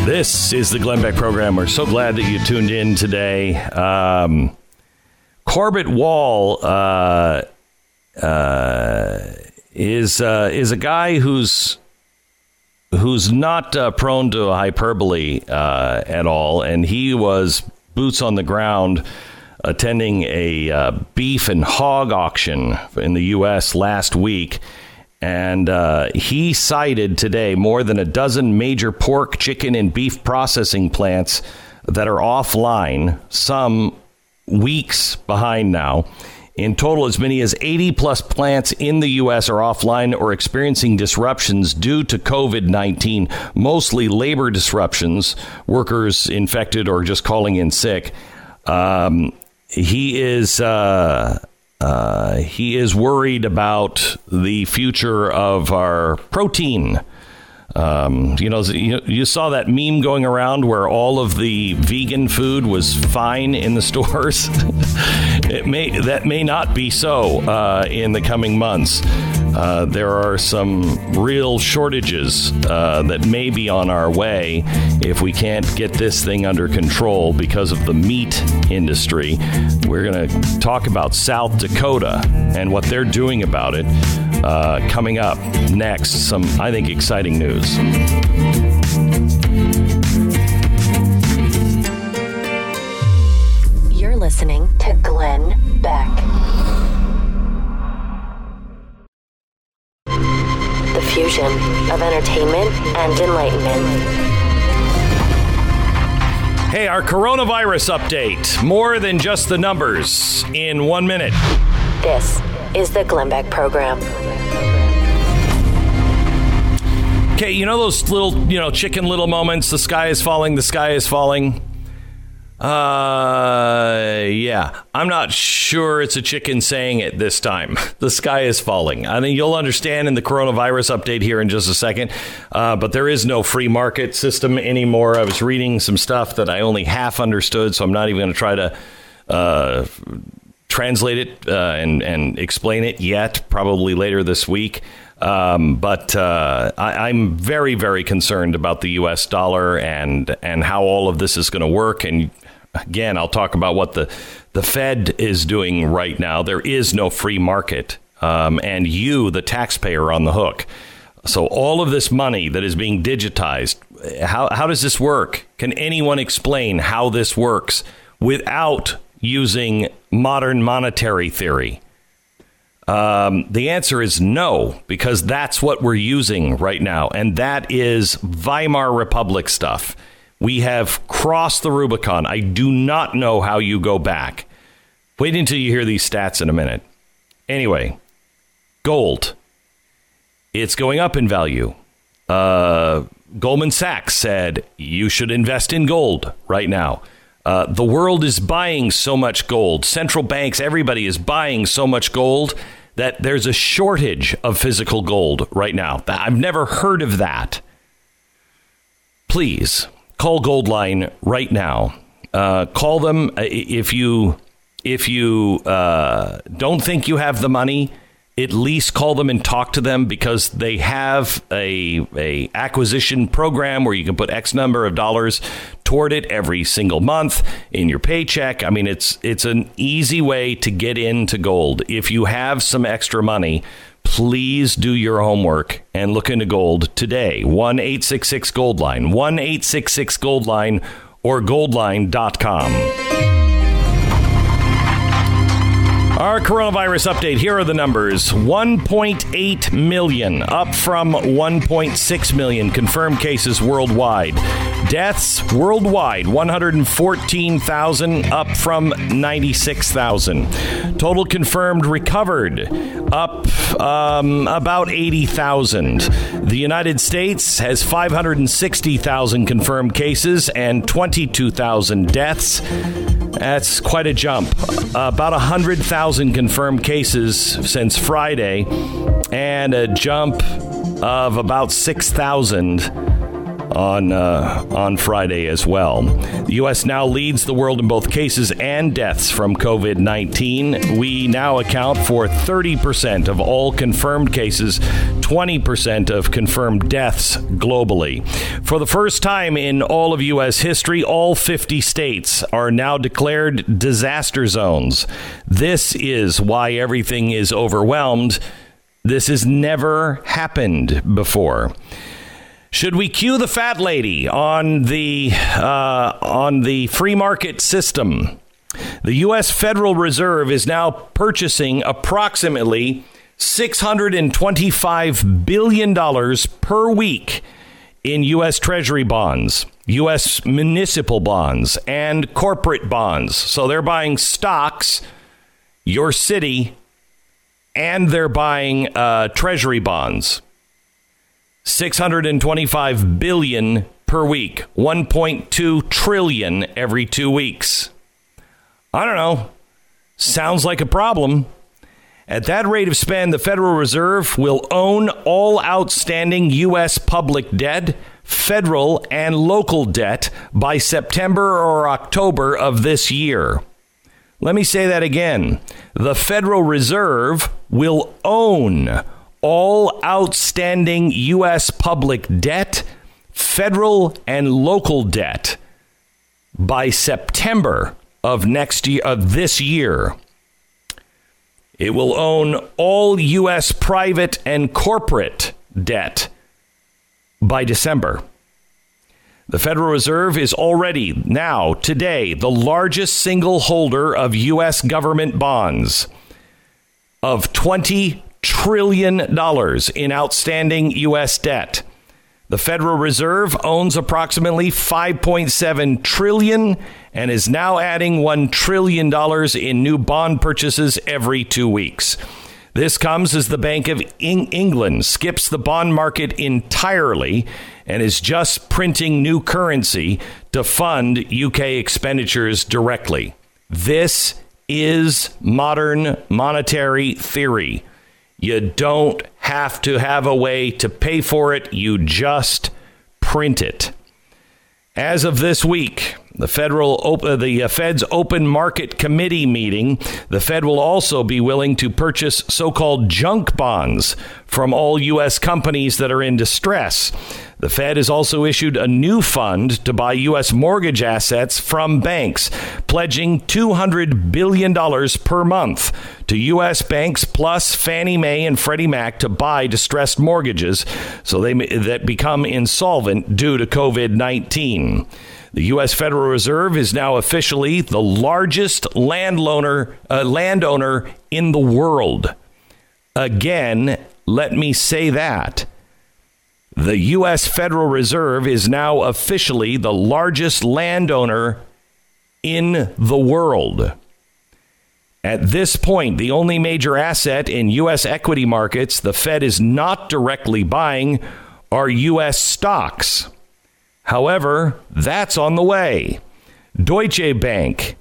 This is the Glenn Beck program. We're so glad that you tuned in today. Um, Corbett Wall uh, uh, is uh, is a guy who's who's not uh, prone to hyperbole uh, at all, and he was boots on the ground attending a uh, beef and hog auction in the U.S. last week. And uh, he cited today more than a dozen major pork, chicken, and beef processing plants that are offline, some weeks behind now. In total, as many as 80 plus plants in the U.S. are offline or experiencing disruptions due to COVID 19, mostly labor disruptions, workers infected or just calling in sick. Um, he is. Uh, uh, he is worried about the future of our protein. Um, you know, you, saw that meme going around where all of the vegan food was fine in the stores. it may that may not be so uh, in the coming months. Uh, there are some real shortages uh, that may be on our way if we can't get this thing under control because of the meat industry. We're going to talk about South Dakota and what they're doing about it uh, coming up next. Some, I think, exciting news. You're listening to Glenn Beck. Fusion of entertainment and enlightenment. Hey, our coronavirus update. More than just the numbers in one minute. This is the Glenn Beck Program. Okay, you know those little, you know, chicken little moments. The sky is falling. The sky is falling. Uh, yeah. I'm not sure it's a chicken saying it this time. The sky is falling. I mean, you'll understand in the coronavirus update here in just a second. Uh, but there is no free market system anymore. I was reading some stuff that I only half understood, so I'm not even going to try to. Uh, translate it uh, and and explain it yet. Probably later this week. Um, but uh, I, am very, very concerned about the U.S. dollar and and how all of this is going to work. And again, I'll talk about what the the Fed is doing right now. There is no free market, um, and you, the taxpayer, on the hook. So all of this money that is being digitized, how how does this work? Can anyone explain how this works without using modern monetary theory? Um, the answer is no, because that's what we're using right now. And that is Weimar Republic stuff. We have crossed the Rubicon. I do not know how you go back. Wait until you hear these stats in a minute. Anyway, gold. It's going up in value. Uh, Goldman Sachs said you should invest in gold right now. Uh, the world is buying so much gold. Central banks, everybody is buying so much gold that there's a shortage of physical gold right now. I've never heard of that. Please call Goldline right now. Uh, call them uh, if you if you uh, don't think you have the money at least call them and talk to them because they have a, a acquisition program where you can put X number of dollars toward it every single month in your paycheck. I mean, it's it's an easy way to get into gold. If you have some extra money, please do your homework and look into gold today. One eight six six Gold Line, one eight six six Gold Line, or goldline.com. Our coronavirus update. Here are the numbers 1.8 million, up from 1.6 million confirmed cases worldwide. Deaths worldwide 114,000, up from 96,000. Total confirmed recovered, up um, about 80,000. The United States has 560,000 confirmed cases and 22,000 deaths. That's quite a jump. about 100,000 confirmed cases since Friday, and a jump of about 6,000 on uh, on Friday as well. The U.S. now leads the world in both cases and deaths from COVID 19. We now account for 30% of all confirmed cases, 20% of confirmed deaths globally. For the first time in all of U.S. history, all 50 states are now declared disaster zones. This is why everything is overwhelmed. This has never happened before. Should we cue the fat lady on the uh, on the free market system? The U.S. Federal Reserve is now purchasing approximately $625 billion per week in U.S. Treasury bonds, U.S. municipal bonds, and corporate bonds. So they're buying stocks, your city, and they're buying uh, Treasury bonds. 625 billion per week, 1.2 trillion every 2 weeks. I don't know. Sounds like a problem. At that rate of spend, the Federal Reserve will own all outstanding U.S. public debt, federal and local debt, by September or October of this year. Let me say that again. The Federal Reserve will own all outstanding U.S. public debt, federal and local debt, by September of next year of this year. It will own all U.S. private and corporate debt by December. The Federal Reserve is already, now, today, the largest single holder of U.S. government bonds of 20 trillion dollars in outstanding US debt. The Federal Reserve owns approximately 5.7 trillion and is now adding 1 trillion dollars in new bond purchases every 2 weeks. This comes as the Bank of England skips the bond market entirely and is just printing new currency to fund UK expenditures directly. This is modern monetary theory. You don't have to have a way to pay for it, you just print it. As of this week, the federal op- the uh, Fed's open market committee meeting, the Fed will also be willing to purchase so-called junk bonds from all US companies that are in distress. The Fed has also issued a new fund to buy U.S. mortgage assets from banks, pledging $200 billion per month to U.S. banks plus Fannie Mae and Freddie Mac to buy distressed mortgages so they that become insolvent due to COVID 19. The U.S. Federal Reserve is now officially the largest landowner, uh, landowner in the world. Again, let me say that. The U.S. Federal Reserve is now officially the largest landowner in the world. At this point, the only major asset in U.S. equity markets the Fed is not directly buying are U.S. stocks. However, that's on the way. Deutsche Bank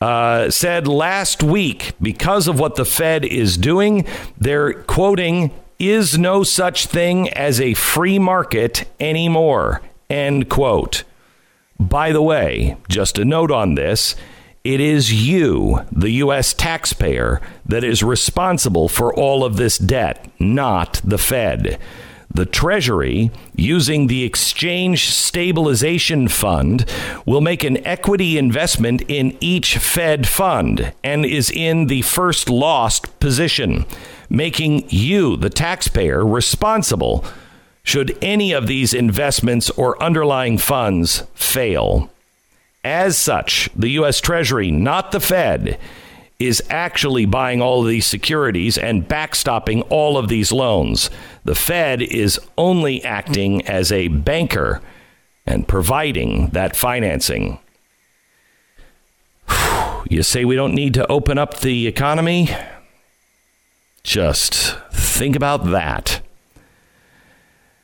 uh, said last week because of what the Fed is doing, they're quoting is no such thing as a free market anymore. End quote. By the way, just a note on this it is you, the U.S. taxpayer, that is responsible for all of this debt, not the Fed. The Treasury, using the Exchange Stabilization Fund, will make an equity investment in each Fed fund and is in the first loss position making you, the taxpayer, responsible should any of these investments or underlying funds fail. As such, the U.S. Treasury, not the Fed, is actually buying all of these securities and backstopping all of these loans. The Fed is only acting as a banker and providing that financing. You say we don't need to open up the economy? Just think about that.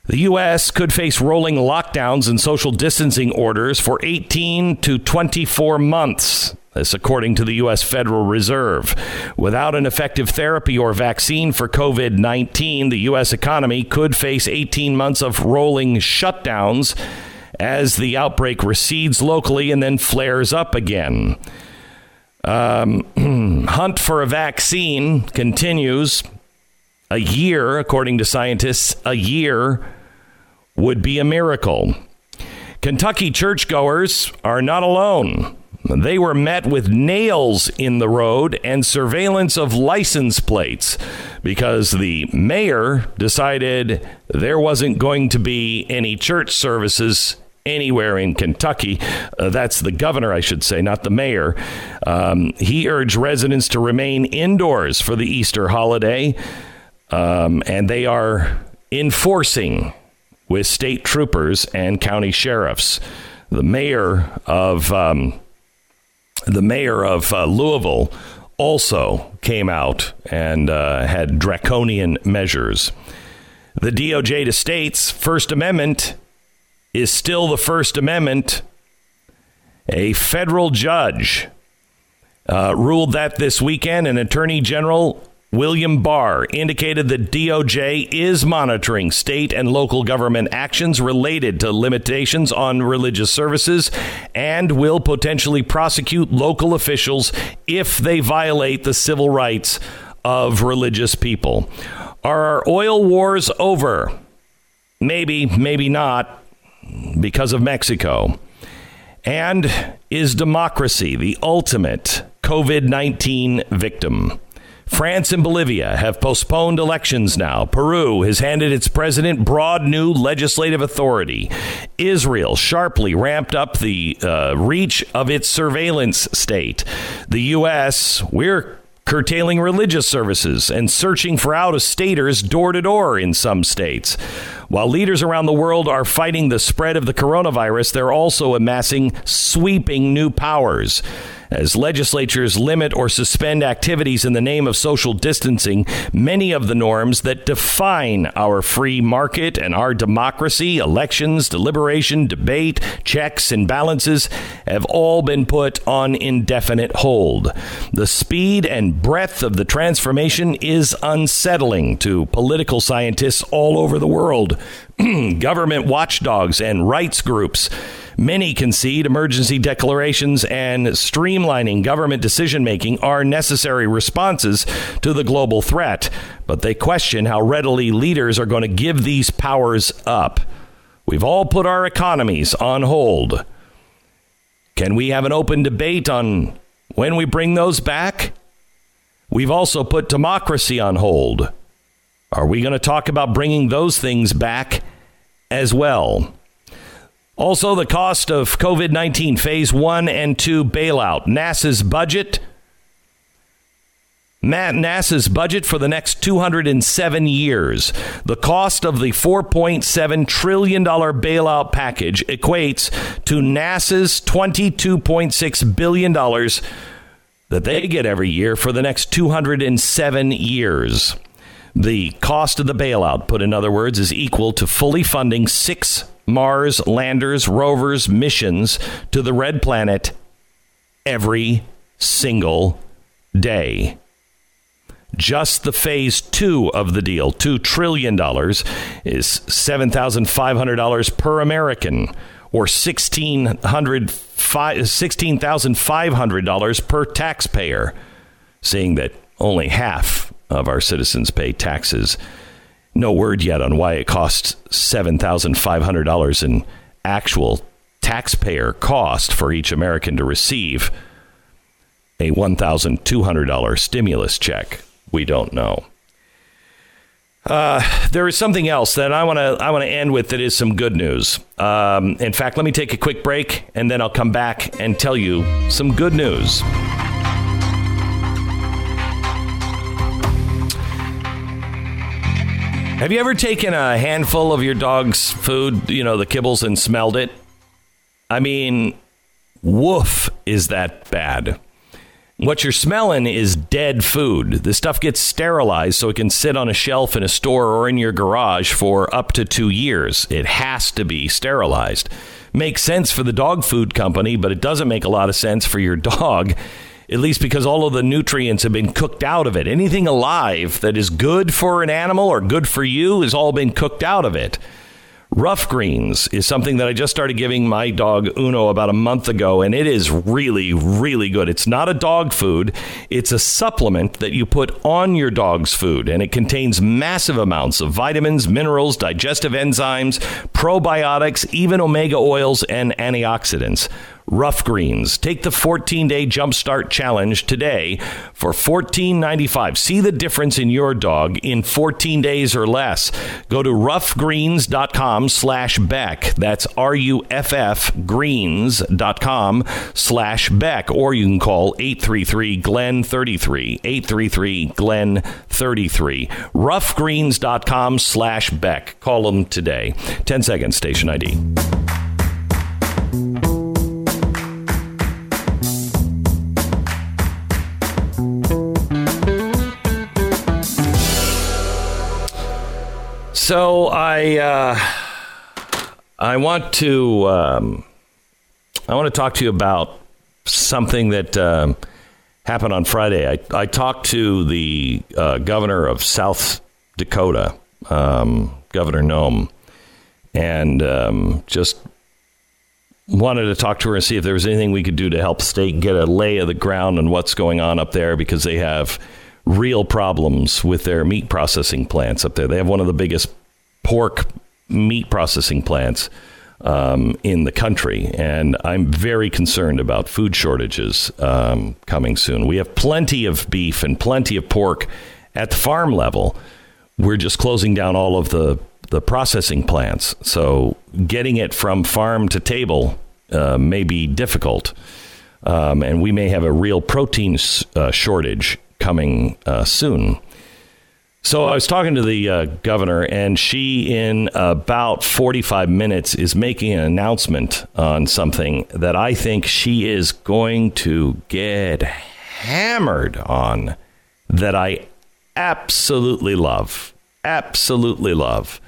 The U.S. could face rolling lockdowns and social distancing orders for 18 to 24 months. This, according to the U.S. Federal Reserve. Without an effective therapy or vaccine for COVID 19, the U.S. economy could face 18 months of rolling shutdowns as the outbreak recedes locally and then flares up again. Um, hunt for a vaccine continues. A year, according to scientists, a year would be a miracle. Kentucky churchgoers are not alone. They were met with nails in the road and surveillance of license plates because the mayor decided there wasn't going to be any church services anywhere in Kentucky. Uh, that's the governor, I should say, not the mayor. Um, he urged residents to remain indoors for the Easter holiday, um, and they are enforcing with state troopers and county sheriffs. The mayor of um, the mayor of uh, Louisville also came out and uh, had draconian measures. The DOJ to states First Amendment is still the First Amendment. A federal judge uh, ruled that this weekend, an Attorney General William Barr indicated that DOJ is monitoring state and local government actions related to limitations on religious services and will potentially prosecute local officials if they violate the civil rights of religious people. Are our oil wars over? Maybe, maybe not because of Mexico? And is democracy the ultimate COVID 19 victim? France and Bolivia have postponed elections now. Peru has handed its president broad new legislative authority. Israel sharply ramped up the uh, reach of its surveillance state. The U.S., we're curtailing religious services and searching for out of staters door to door in some states. While leaders around the world are fighting the spread of the coronavirus, they're also amassing sweeping new powers. As legislatures limit or suspend activities in the name of social distancing, many of the norms that define our free market and our democracy, elections, deliberation, debate, checks, and balances have all been put on indefinite hold. The speed and breadth of the transformation is unsettling to political scientists all over the world, government watchdogs, and rights groups. Many concede emergency declarations and streamlining government decision making are necessary responses to the global threat, but they question how readily leaders are going to give these powers up. We've all put our economies on hold. Can we have an open debate on when we bring those back? We've also put democracy on hold. Are we going to talk about bringing those things back as well? Also, the cost of COVID 19 phase one and two bailout. NASA's budget. NASA's budget for the next 207 years. The cost of the $4.7 trillion bailout package equates to NASA's $22.6 billion that they get every year for the next 207 years. The cost of the bailout, put in other words, is equal to fully funding six Mars landers, rovers, missions to the red planet every single day. Just the phase two of the deal, $2 trillion, is $7,500 per American or $16,500 per taxpayer, seeing that only half of our citizens pay taxes no word yet on why it costs $7,500 in actual taxpayer cost for each American to receive a $1,200 stimulus check. We don't know. Uh, there is something else that I want to I want to end with that is some good news. Um, in fact, let me take a quick break and then I'll come back and tell you some good news. Have you ever taken a handful of your dog's food, you know, the kibbles, and smelled it? I mean, woof, is that bad? What you're smelling is dead food. The stuff gets sterilized so it can sit on a shelf in a store or in your garage for up to two years. It has to be sterilized. Makes sense for the dog food company, but it doesn't make a lot of sense for your dog at least because all of the nutrients have been cooked out of it. Anything alive that is good for an animal or good for you has all been cooked out of it. Ruff Greens is something that I just started giving my dog Uno about a month ago, and it is really, really good. It's not a dog food, it's a supplement that you put on your dog's food, and it contains massive amounts of vitamins, minerals, digestive enzymes, probiotics, even omega oils, and antioxidants. Ruff Greens. Take the 14 day jumpstart challenge today for $14.95. See the difference in your dog in 14 days or less. Go to ruffgreens.com slash Beck. That's R U F F greens.com slash Beck. Or you can call 833 Glen 33. 833 Glen 33. Ruffgreens.com slash Beck. Call them today. 10 seconds, station ID. So I uh, I want to um, I want to talk to you about something that um, happened on Friday. I, I talked to the uh, governor of South Dakota, um, Governor Noem, and um, just wanted to talk to her and see if there was anything we could do to help state get a lay of the ground on what's going on up there because they have real problems with their meat processing plants up there. They have one of the biggest pork meat processing plants um, in the country, and I'm very concerned about food shortages um, coming soon. We have plenty of beef and plenty of pork at the farm level. We're just closing down all of the the processing plants, so getting it from farm to table uh, may be difficult, um, and we may have a real protein uh, shortage coming uh, soon. So I was talking to the uh, governor, and she, in about 45 minutes, is making an announcement on something that I think she is going to get hammered on that I absolutely love. Absolutely love.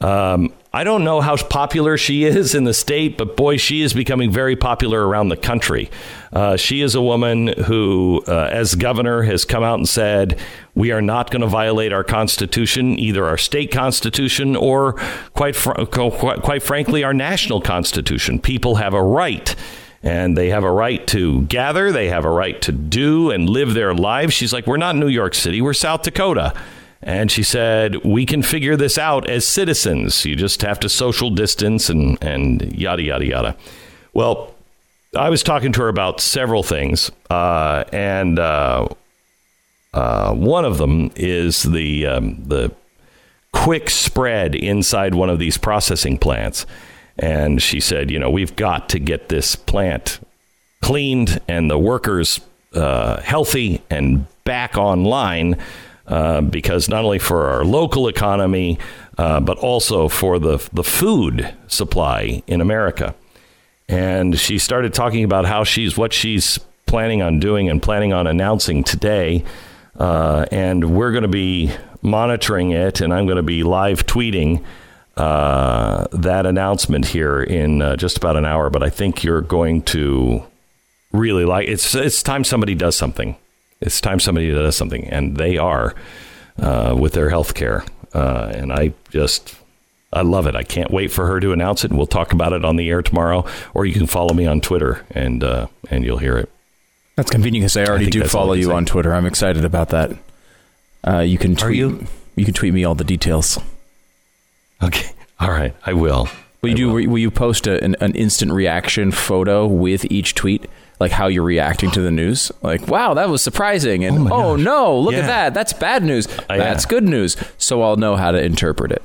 Um, I don't know how popular she is in the state, but boy, she is becoming very popular around the country. Uh, she is a woman who, uh, as governor, has come out and said, We are not going to violate our Constitution, either our state Constitution or, quite, fr- quite frankly, our national Constitution. People have a right and they have a right to gather, they have a right to do and live their lives. She's like, We're not New York City, we're South Dakota. And she said, We can figure this out as citizens. You just have to social distance and, and yada, yada, yada. Well, I was talking to her about several things. Uh, and uh, uh, one of them is the, um, the quick spread inside one of these processing plants. And she said, You know, we've got to get this plant cleaned and the workers uh, healthy and back online uh, because not only for our local economy, uh, but also for the, the food supply in America. And she started talking about how she's what she's planning on doing and planning on announcing today. Uh, and we're going to be monitoring it, and I'm going to be live tweeting uh, that announcement here in uh, just about an hour. But I think you're going to really like it's. It's time somebody does something. It's time somebody does something, and they are uh, with their health care. Uh, and I just, I love it. I can't wait for her to announce it, and we'll talk about it on the air tomorrow. Or you can follow me on Twitter, and uh, and you'll hear it. That's convenient because I already I do follow you on Twitter. I'm excited about that. Uh, you can tweet. You? you? can tweet me all the details. Okay. All right. I will. Will you I do? Will. will you post a, an, an instant reaction photo with each tweet? Like how you're reacting to the news. Like, wow, that was surprising, and oh, oh no, look yeah. at that, that's bad news. Uh, that's yeah. good news. So I'll know how to interpret it.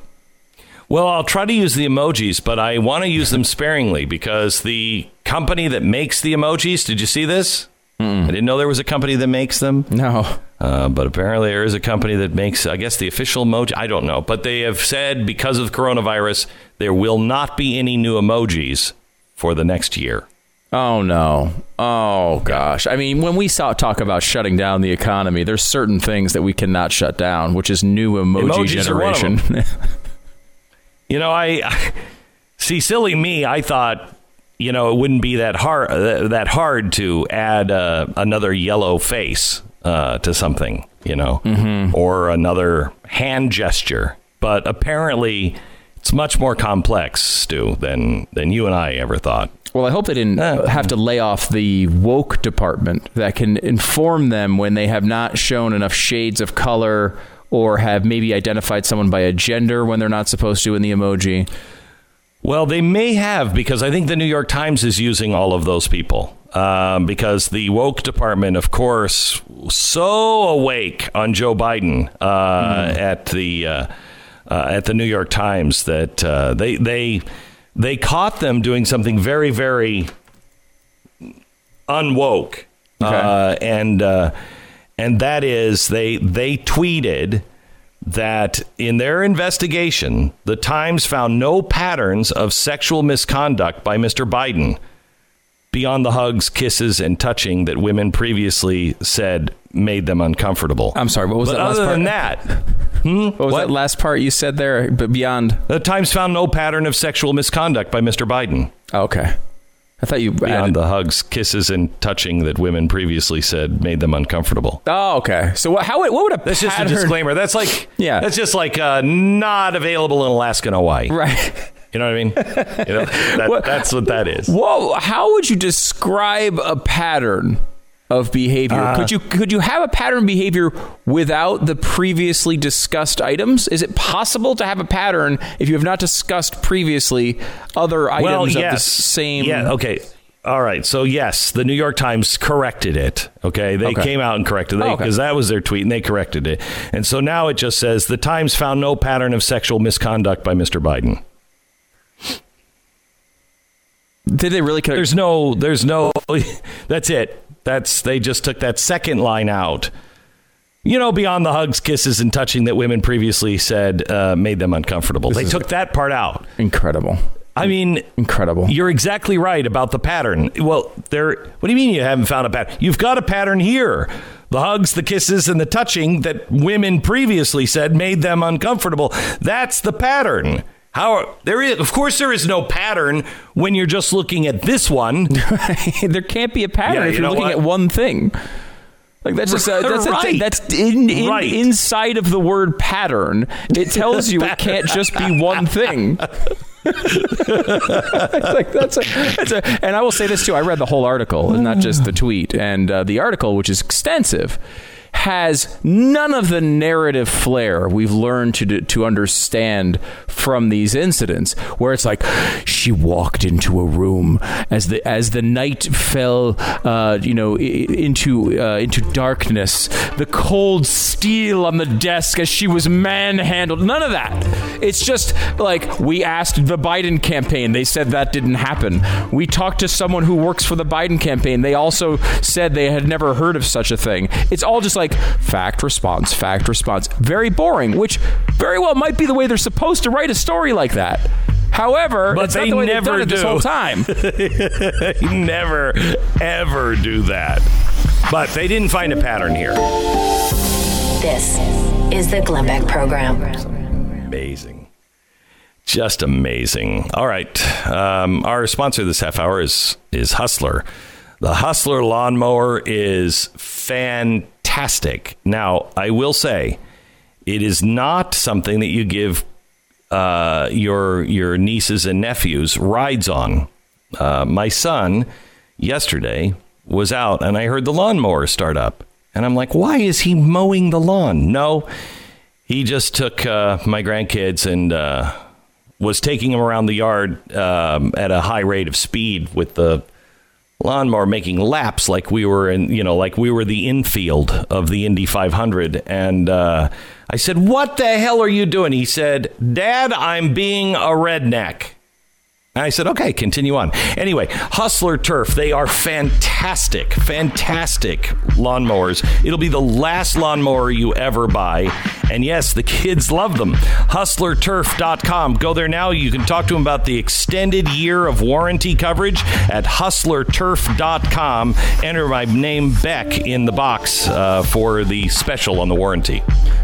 Well, I'll try to use the emojis, but I want to use them sparingly because the company that makes the emojis, did you see this? I didn't know there was a company that makes them. No. Uh, but apparently there is a company that makes, I guess, the official emoji. I don't know. But they have said because of coronavirus, there will not be any new emojis for the next year. Oh no. Oh gosh. I mean, when we saw, talk about shutting down the economy, there's certain things that we cannot shut down, which is new emoji Emojis are one of generation. You know, I see silly me. I thought, you know, it wouldn't be that hard that hard to add uh, another yellow face uh, to something, you know, or another hand gesture. But apparently, it's much more complex, Stu, than than you and I ever thought. Well, I hope they didn't Uh, have to lay off the woke department that can inform them when they have not shown enough shades of color or have maybe identified someone by a gender when they're not supposed to in the emoji. Well, they may have because I think the New York Times is using all of those people. Um, because the woke department, of course, so awake on Joe Biden uh, at the uh, uh, at the New York Times that uh, they they they caught them doing something very very unwoke, uh, and uh, and that is they they tweeted that in their investigation, the Times found no patterns of sexual misconduct by Mr. Biden beyond the hugs, kisses, and touching that women previously said made them uncomfortable. I'm sorry, what was but that last other part? than that, hmm, What was what? that last part you said there? But beyond. the Times found no pattern of sexual misconduct by Mr. Biden Oh, okay. I thought you beyond added. the hugs, kisses, and touching that women previously said made them uncomfortable. Oh, okay. So what, how would- what would a That's just a disclaimer. That's like Yeah. That's just like uh, not available in Alaska and Hawaii. Right. You know what I mean? You know, that, What- that's what that is. Whoa! How would you describe a pattern of behavior? Uh, could you could you have a pattern of behavior without the previously discussed items? Is it possible to have a pattern if you have not discussed previously other items well, of the same? Yeah. Okay. All right. So yes, the New York Times corrected it. Okay, they Okay. came out and corrected it Oh, okay. because that was their tweet, and they corrected it. And so now it just says the Times found no pattern of sexual misconduct by Mr. Biden. Did they really? There's no. There's no. That's it. That's they just took that second line out. You know, beyond the hugs, kisses, and touching that women previously said uh, made them uncomfortable. they took that part out. incredible, I mean, incredible. You're exactly right about the pattern. Well, there. What do you mean you haven't found a pattern? You've got a pattern here. The hugs, the kisses, and the touching that women previously said made them uncomfortable. That's the pattern. How there is, of course, there is no pattern when you're just looking at this one. there can't be a pattern Yeah, if you you're looking what? at one thing. Like that's just a, that's a Right. thing. That's in, in Right. inside of the word pattern. It tells you it can't just be one thing. like that's a, that's a, and I will say this too. I read the whole article, and not just the tweet. And uh, the article, which is extensive, has none of the narrative flair we've learned to to understand from these incidents, where it's like she walked into a room as the as the night fell, uh, you know, into uh, into darkness. The cold steel on the desk as she was manhandled. None of that. It's just like we asked the Biden campaign. They said that didn't happen. We talked to someone who works for the Biden campaign. They also said they had never heard of such a thing. It's all just like fact response, fact response. Very boring, which very well might be the way they're supposed to write a story like that. However, But it's they not the way they've never done it this do. whole time. Never, ever do that. But they didn't find a pattern here. This is the Glenn Beck Program. Amazing. Just amazing. All right. Um, our sponsor this half hour is is Hustler. The Hustler lawnmower is fantastic. Now, I will say, it is not something that you give uh, your your nieces and nephews rides on. Uh, my son yesterday was out, and I heard the lawnmower start up, and I'm like, "Why is he mowing the lawn?" No, he just took uh, my grandkids and uh, was taking them around the yard um, at a high rate of speed with the lawnmower making laps like we were in you know like we were the infield of the indy 500 and uh, i said what the hell are you doing? He said dad i'm being a redneck And I said, okay, continue on. Anyway, Hustler Turf, they are fantastic, fantastic lawnmowers. It'll be the last lawnmower you ever buy. And yes, the kids love them. HustlerTurf.com. Go there now. You can talk to them about the extended year of warranty coverage at HustlerTurf.com. Enter my name, Beck, in the box uh, for the special on the warranty.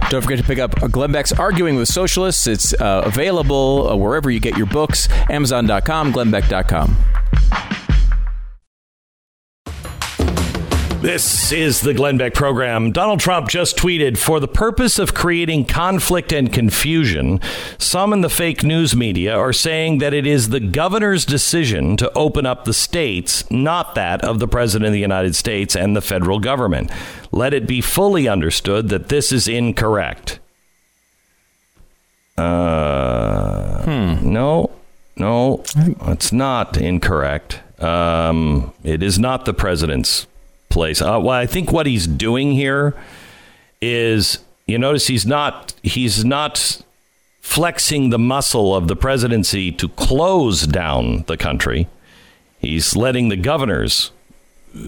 Don't forget to pick up Glenn Beck's Arguing with Socialists. It's uh, available uh, wherever you get your books, Amazon.com, GlennBeck.com. This is the Glenn Beck program. Donald Trump just tweeted For the purpose of creating conflict and confusion, some in the fake news media are saying that it is the governor's decision to open up the states, not that of the President of the United States and the federal government. Let it be fully understood that this is incorrect. Uh, No, no, it's not incorrect. Um, it is not the president's place. Uh, well, I think what he's doing here is you notice he's not he's not flexing the muscle of the presidency to close down the country. He's letting the governors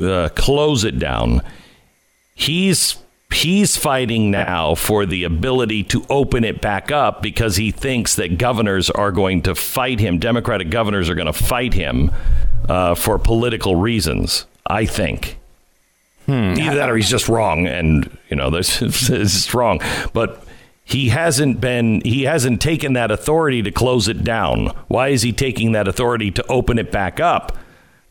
uh, close it down. He's he's fighting now for the ability to open it back up because he thinks that governors are going to fight him. Democratic governors are going to fight him uh, for political reasons. I think. Either that or he's just wrong, and you know this is wrong. But he hasn't been he hasn't taken that authority to close it down. Why is he taking that authority to open it back up?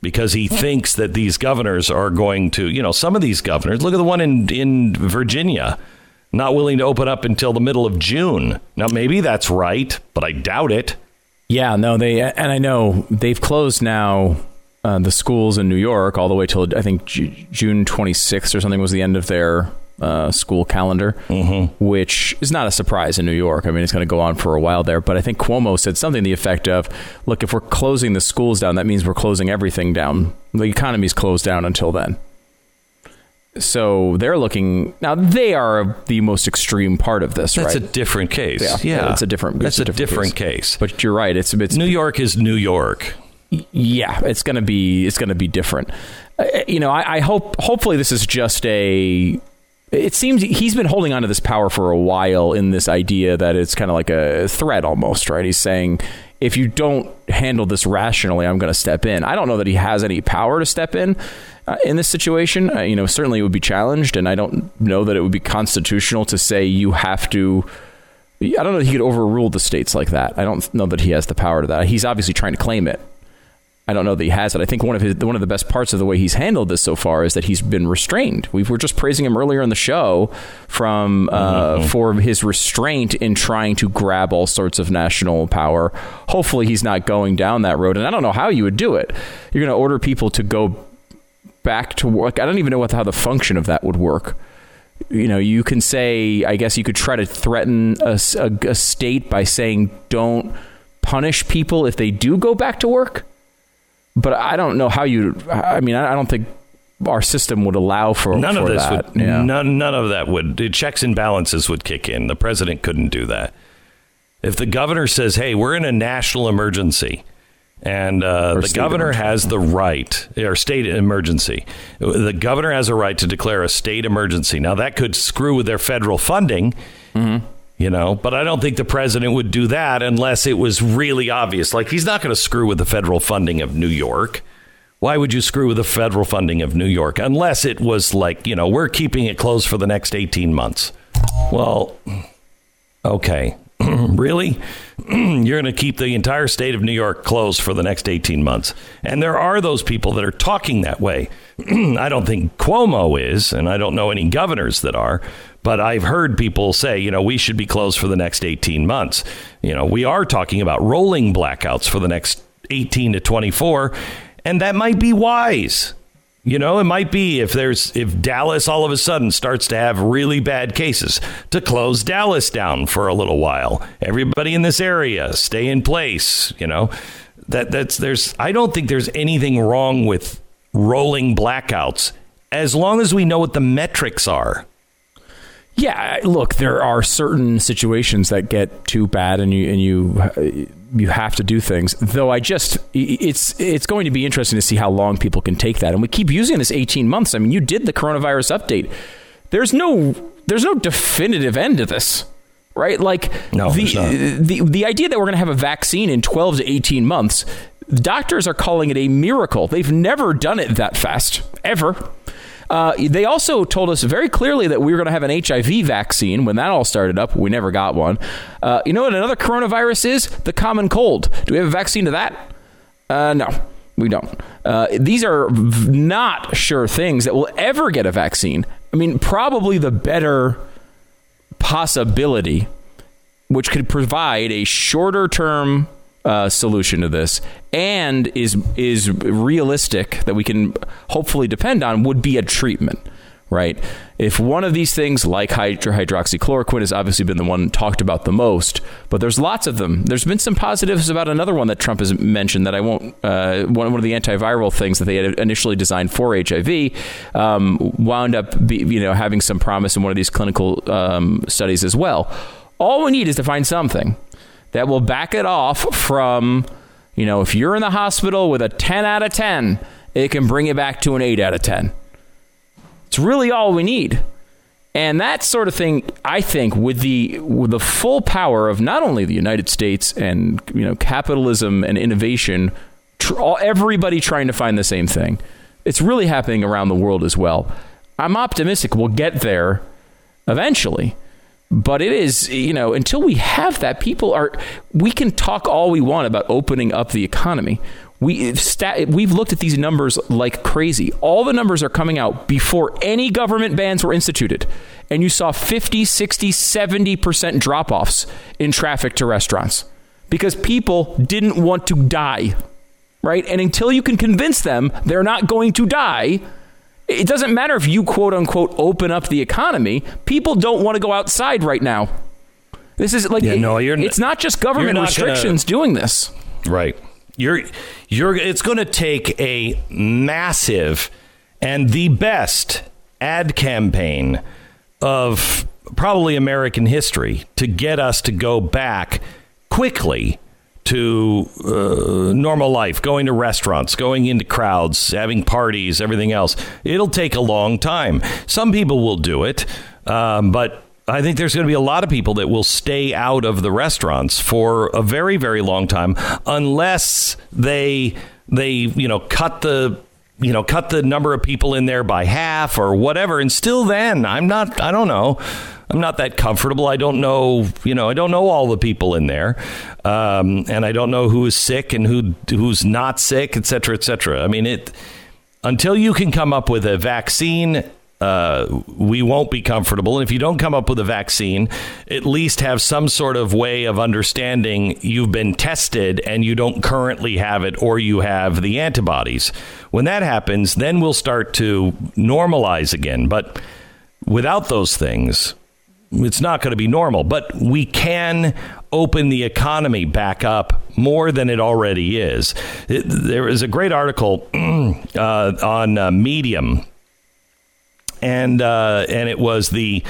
Because he thinks that these governors are going to, you know, some of these governors. Look at the one in in Virginia, not willing to open up until the middle of June. Now maybe that's right, but I doubt it. Yeah, no, they and I know they've closed now uh, the schools in New York all the way till I think Ju- June 26th or something was the end of their uh, school calendar, which is not a surprise in New York. I mean, it's going to go on for a while there. But I think Cuomo said something to the effect of, "Look, if we're closing the schools down, that means we're closing everything down. The economy's closed down until then." So they're looking now. They are the most extreme part of this, That's right? a different case. Yeah, Yeah, it's a different. That's it's a different case. But you're right. It's it's New York is New York. yeah, it's gonna be it's gonna be different. Uh, you know, I, I hope hopefully this is just a. It seems he's been holding on to this power for a while in this idea that it's kind of like a threat almost, right? He's saying if you don't handle this rationally, I'm going to step in. I don't know that he has any power to step in uh, in this situation. Uh, you know, certainly it would be challenged, and I don't know that it would be constitutional to say you have to. I don't know that he could overrule the states like that. I don't know that he has the power to that. He's obviously trying to claim it. I don't know that he has it. I think one of his one of the best parts of the way he's handled this so far is that he's been restrained. We were just praising him earlier in the show from uh, for his restraint in trying to grab all sorts of national power. Hopefully, he's not going down that road. And I don't know how you would do it. You're going to order people to go back to work. I don't even know what how the function of that would work you know, you can say, I guess you could try to threaten a state by saying, don't punish people if they do go back to work. But I don't know how you, I mean, I don't think our system would allow for None of this that. would. Yeah. None. None of that would. The checks and balances would kick in. The president couldn't do that. If the governor says, "Hey, we're in a national emergency," and uh, the governor emergency. has the right, or state emergency, the governor has a right to declare a state emergency. Now that could screw with their federal funding. You know, but I don't think the president would do that unless it was really obvious. Like he's not going to screw with the federal funding of New York. Why would you screw with the federal funding of New York unless it was like, you know, we're keeping it closed for the next 18 months? Well, okay. really? You're going to keep the entire state of New York closed for the next 18 months. And there are those people that are talking that way. I don't think Cuomo is, and I don't know any governors that are, but I've heard people say, you know, we should be closed for the next 18 months. You know, we are talking about rolling blackouts for the next 18 to 24, and that might be wise. You know, it might be if there's if Dallas all of a sudden starts to have really bad cases to close Dallas down for a little while. Everybody in this area stay in place, you know. That that's there's I don't think there's anything wrong with rolling blackouts as long as we know what the metrics are. Yeah, look, there are certain situations that get too bad, and you and you you have to do things. Though I just it's it's going to be interesting to see how long people can take that, and we keep using this eighteen months. I mean, you did the coronavirus update. There's no there's no definitive end to this, right? Like No, the the the idea that we're going to have a vaccine in twelve to eighteen months. Doctors are calling it a miracle. They've never done it that fast ever. Uh, they also told us very clearly that we were going to have an HIV vaccine when that all started up. We never got one. Uh, you know what another coronavirus is? The common cold. Do we have a vaccine to that? Uh, no, we don't. Uh, these are not sure things that will ever get a vaccine. I mean, probably the better possibility, which could provide a shorter term uh, solution to this and is is realistic that we can hopefully depend on would be a treatment right? If one of these things like hydro- hydroxychloroquine has obviously been the one talked about the most but there's lots of them. There's been some positives about another one that trump has mentioned that i won't uh, one, one of the antiviral things that they had initially designed for hiv um, wound up be, you know having some promise in one of these clinical um, studies as well. All we need is to find something that will back it off from, you know, if you're in the hospital with a 10 out of 10, it can bring it back to an 8 out of 10. It's really all we need. And that sort of thing, I think, with the with the full power of not only the United States and you know capitalism and innovation, tr- all, everybody trying to find the same thing, it's really happening around the world as well. I'm optimistic we'll get there eventually but it is you know until we have that people are we can talk all we want about opening up the economy. We stat, we've looked at these numbers like crazy. All the numbers are coming out before any government bans were instituted. And you saw 50 60 70% drop-offs in traffic to restaurants because people didn't want to die right? And until you can convince them they're not going to die it doesn't matter if you quote unquote open up the economy. People don't want to go outside right now. This is like Yeah, no, you're it's not just government not gonna- restrictions doing this. Right. You're you're it's going to take a massive and the best ad campaign of probably American history to get us to go back quickly to uh, normal life, going to restaurants, going into crowds, having parties, everything else. It'll take a long time. Some people will do it, um, but I think there's going to be a lot of people that will stay out of the restaurants for a very, very long time unless they they you know cut the you know cut the number of people in there by half or whatever. And still, then I'm not. I don't know. I'm not that comfortable. I don't know, you know, I don't know all the people in there, um, and I don't know who is sick and who who's not sick, et cetera, et cetera. I mean, it until you can come up with a vaccine. Uh, we won't be comfortable. And if you don't come up with a vaccine, at least have some sort of way of understanding you've been tested and you don't currently have it or you have the antibodies. When that happens, then we'll start to normalize again. But without those things, it's not going to be normal, but we can open the economy back up more than it already is. It, there is a great article uh, on uh, Medium, and uh, and it was the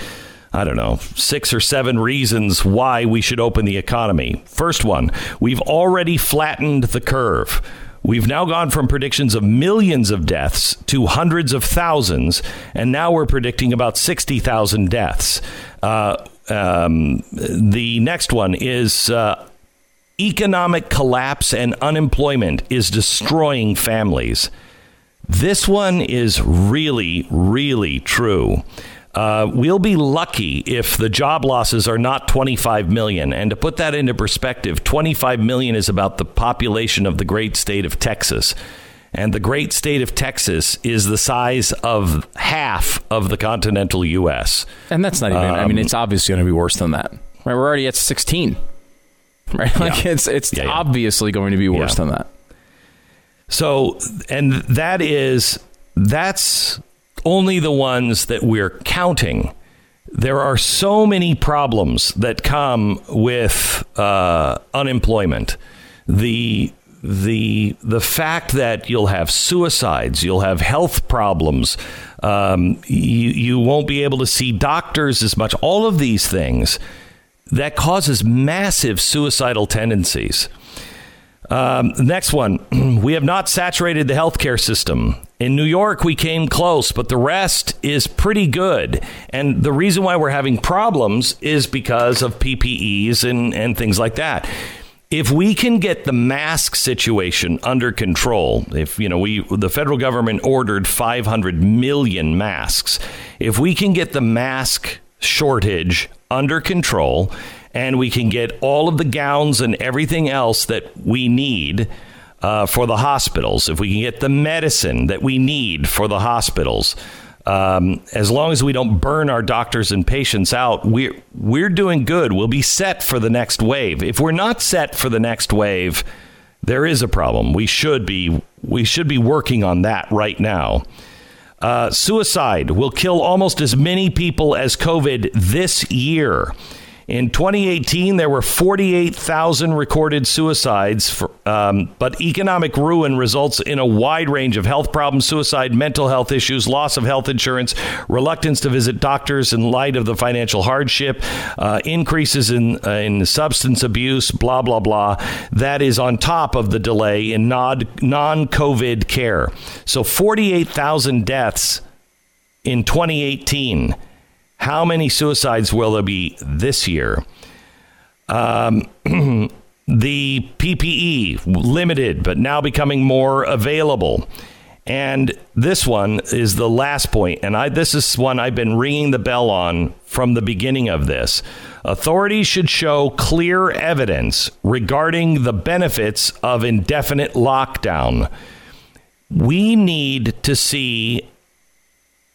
I don't know, six or seven reasons why we should open the economy. First one, we've already flattened the curve. We've now gone from predictions of millions of deaths to hundreds of thousands, and now we're predicting about 60,000 deaths. Uh, um, the next one is uh, economic collapse and unemployment is destroying families. This one is really, really true. Uh, we'll be lucky if the job losses are not 25 million. And to put that into perspective, 25 million is about the population of the great state of Texas. And the great state of Texas is the size of half of the continental U.S. And that's not even. I mean, Um, it's obviously going to be worse than that. Right? We're already at 16. Right? Like Yeah. it's it's Yeah, yeah. obviously going to be worse than that. So, and that is, that's only the ones that we're counting. There are so many problems that come with uh, unemployment. The the the fact that you'll have suicides, you'll have health problems, um, you you won't be able to see doctors as much. All of these things that causes massive suicidal tendencies. Um, next one, we have not saturated the healthcare system. In New York, we came close, but the rest is pretty good. And the reason why we're having problems is because of PPEs and, and things like that if we can get the mask situation under control, if you know we the federal government ordered 500 million masks, if we can get the mask shortage under control and we can get all of the gowns and everything else that we need uh, for the hospitals, if we can get the medicine that we need for the hospitals, um, as long as we don't burn our doctors and patients out, we're we're doing good. We'll be set for the next wave. If we're not set for the next wave, there is a problem. We should be we should be working on that right now. Uh, suicide will kill almost as many people as COVID this year. In 2018, there were 48,000 recorded suicides, for, um, but economic ruin results in a wide range of health problems, suicide, mental health issues, loss of health insurance, reluctance to visit doctors in light of the financial hardship, uh, increases in, uh, in substance abuse, blah, blah, blah. That is on top of the delay in non COVID care. So 48,000 deaths in 2018 how many suicides will there be this year? Um, the PPE limited, but now becoming more available. And this one is the last point, and I, this is one I've been ringing the bell on from the beginning of this. Authorities should show clear evidence regarding the benefits of indefinite lockdown. We need to see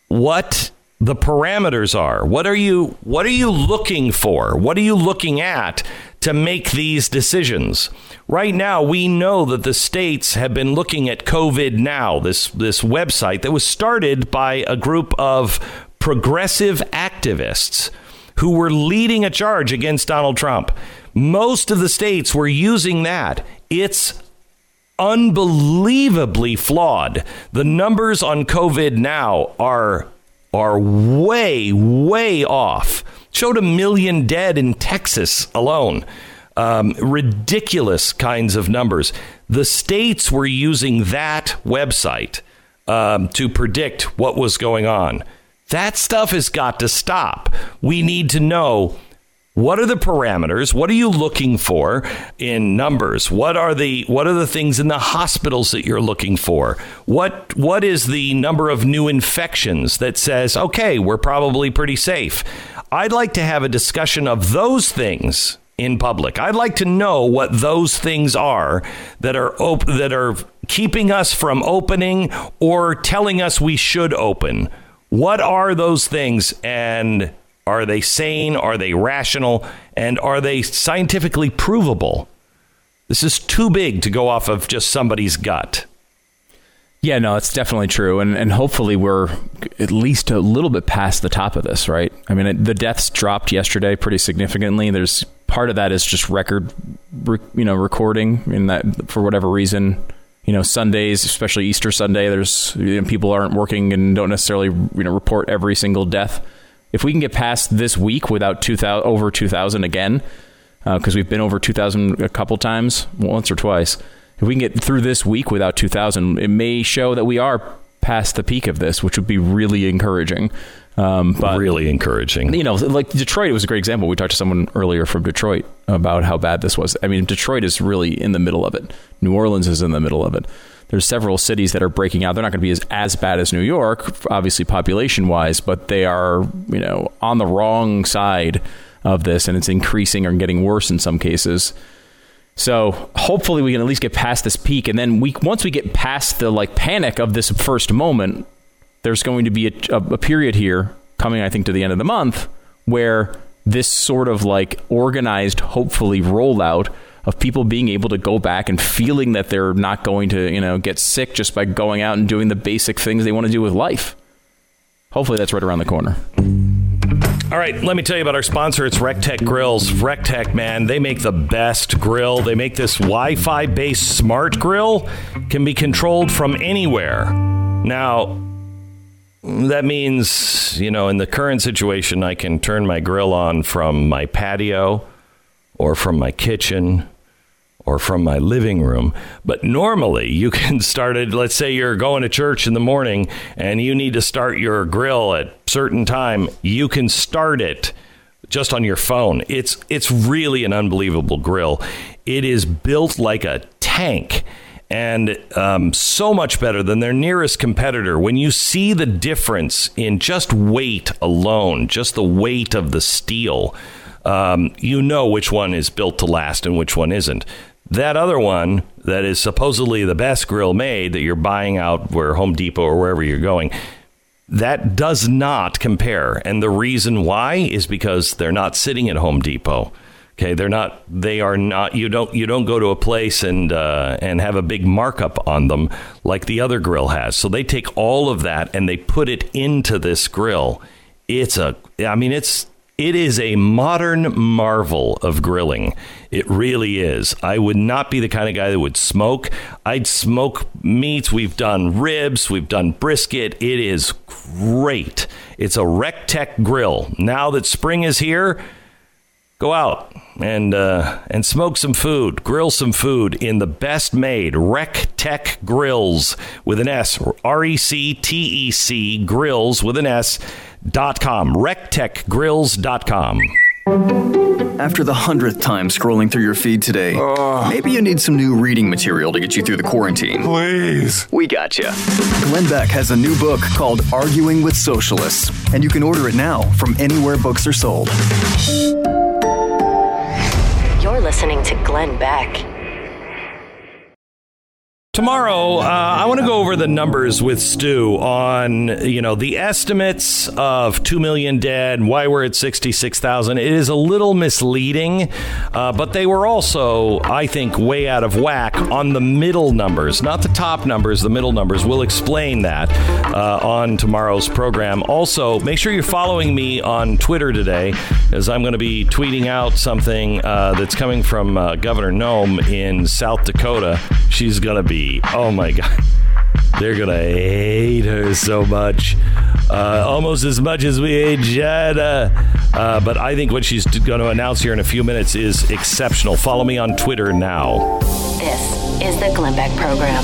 what the parameters are. What are you what are you looking for? What are you looking at to make these decisions? Right now, we know that the states have been looking at COVID now, this this website that was started by a group of progressive activists who were leading a charge against Donald Trump. Most of the states were using that. It's unbelievably flawed. The numbers on COVID now are are way, way off. Showed a million dead in Texas alone. Um, ridiculous kinds of numbers. The states were using that website um, to predict what was going on. That stuff has got to stop. We need to know what are the parameters? What are you looking for in numbers? What are the what are the things in the hospitals that you're looking for? What what is the number of new infections that says, "Okay, we're probably pretty safe." I'd like to have a discussion of those things in public. I'd like to know what those things are that are op- that are keeping us from opening or telling us we should open. What are those things and are they sane? Are they rational? And are they scientifically provable? This is too big to go off of just somebody's gut. Yeah, no, it's definitely true, and and hopefully we're at least a little bit past the top of this, right? I mean, it, the deaths dropped yesterday pretty significantly. There's part of that is just record, you know, recording in that for whatever reason. You know, Sundays, especially Easter Sunday, there's you know, people aren't working and don't necessarily you know report every single death if we can get past this week without 2000 over 2000 again because uh, we've been over 2000 a couple times once or twice if we can get through this week without 2000 it may show that we are past the peak of this which would be really encouraging. Um, but really encouraging. You know like detroit was a great example. We talked to someone earlier from detroit about how bad this was. I mean detroit is really in the middle of it. New orleans is in the middle of it there's several cities that are breaking out. They're not going to be as, as bad as New York, obviously population wise, but they are you know on the wrong side of this, and it's increasing or getting worse in some cases. So hopefully we can at least get past this peak, and then we once we get past the like panic of this first moment, there's going to be a, a, period here coming, I think, to the end of the month where this sort of like organized, hopefully rollout of people being able to go back and feeling that they're not going to, you know, get sick just by going out and doing the basic things they want to do with life. Hopefully that's right around the corner. All right, let me tell you about our sponsor. It's RecTec Grills. RecTec, man, they make the best grill. They make this Wi-Fi based smart grill can be controlled from anywhere. Now, that means, you know, in the current situation, I can turn my grill on from my patio or from my kitchen or from my living room. But normally you can start it, let's say you're going to church in the morning and you need to start your grill at certain time, you can start it just on your phone. It's it's really an unbelievable grill. It is built like a tank and um, so much better than their nearest competitor. When you see the difference in just weight alone, just the weight of the steel, um, you know which one is built to last and which one isn't. That other one that is supposedly the best grill made that you're buying out where Home Depot or wherever you're going, that does not compare. And the reason why is because they're not sitting at Home Depot. Okay, they're not. They are not. You don't. You don't go to a place and uh, and have a big markup on them like the other grill has. So they take all of that and they put it into this grill. It's a. I mean, it's it is a modern marvel of grilling. It really is. I would not be the kind of guy that would smoke. I'd smoke meats. We've done ribs, we've done brisket. It is great. It's a RecTec grill. Now that spring is here, go out and uh, and smoke some food, grill some food in the best made RecTec grills with an S, R E C T E C grills with an S dot com, rectecgrills.com. After the hundredth time scrolling through your feed today, maybe you need some new reading material to get you through the quarantine. Please. We got you. Glenn Beck has a new book called Arguing with Socialists, and you can order it now from anywhere books are sold. You're listening to Glenn Beck. Tomorrow, uh, I want to go over the numbers with Stu on you know the estimates of two million dead, why we're at sixty six thousand. It is a little misleading, uh, but they were also, I think, way out of whack on the middle numbers, not the top numbers. The middle numbers. We'll explain that uh, on tomorrow's program. Also, make sure you're following me on Twitter today, as I'm going to be tweeting out something uh, that's coming from uh, Governor Noem in South Dakota. She's going to be oh my god they're gonna hate her so much uh, almost as much as we hate Jada. Uh, but I think what she's going to announce here in a few minutes is exceptional. Follow me on Twitter now. This is the Glenn Beck Program.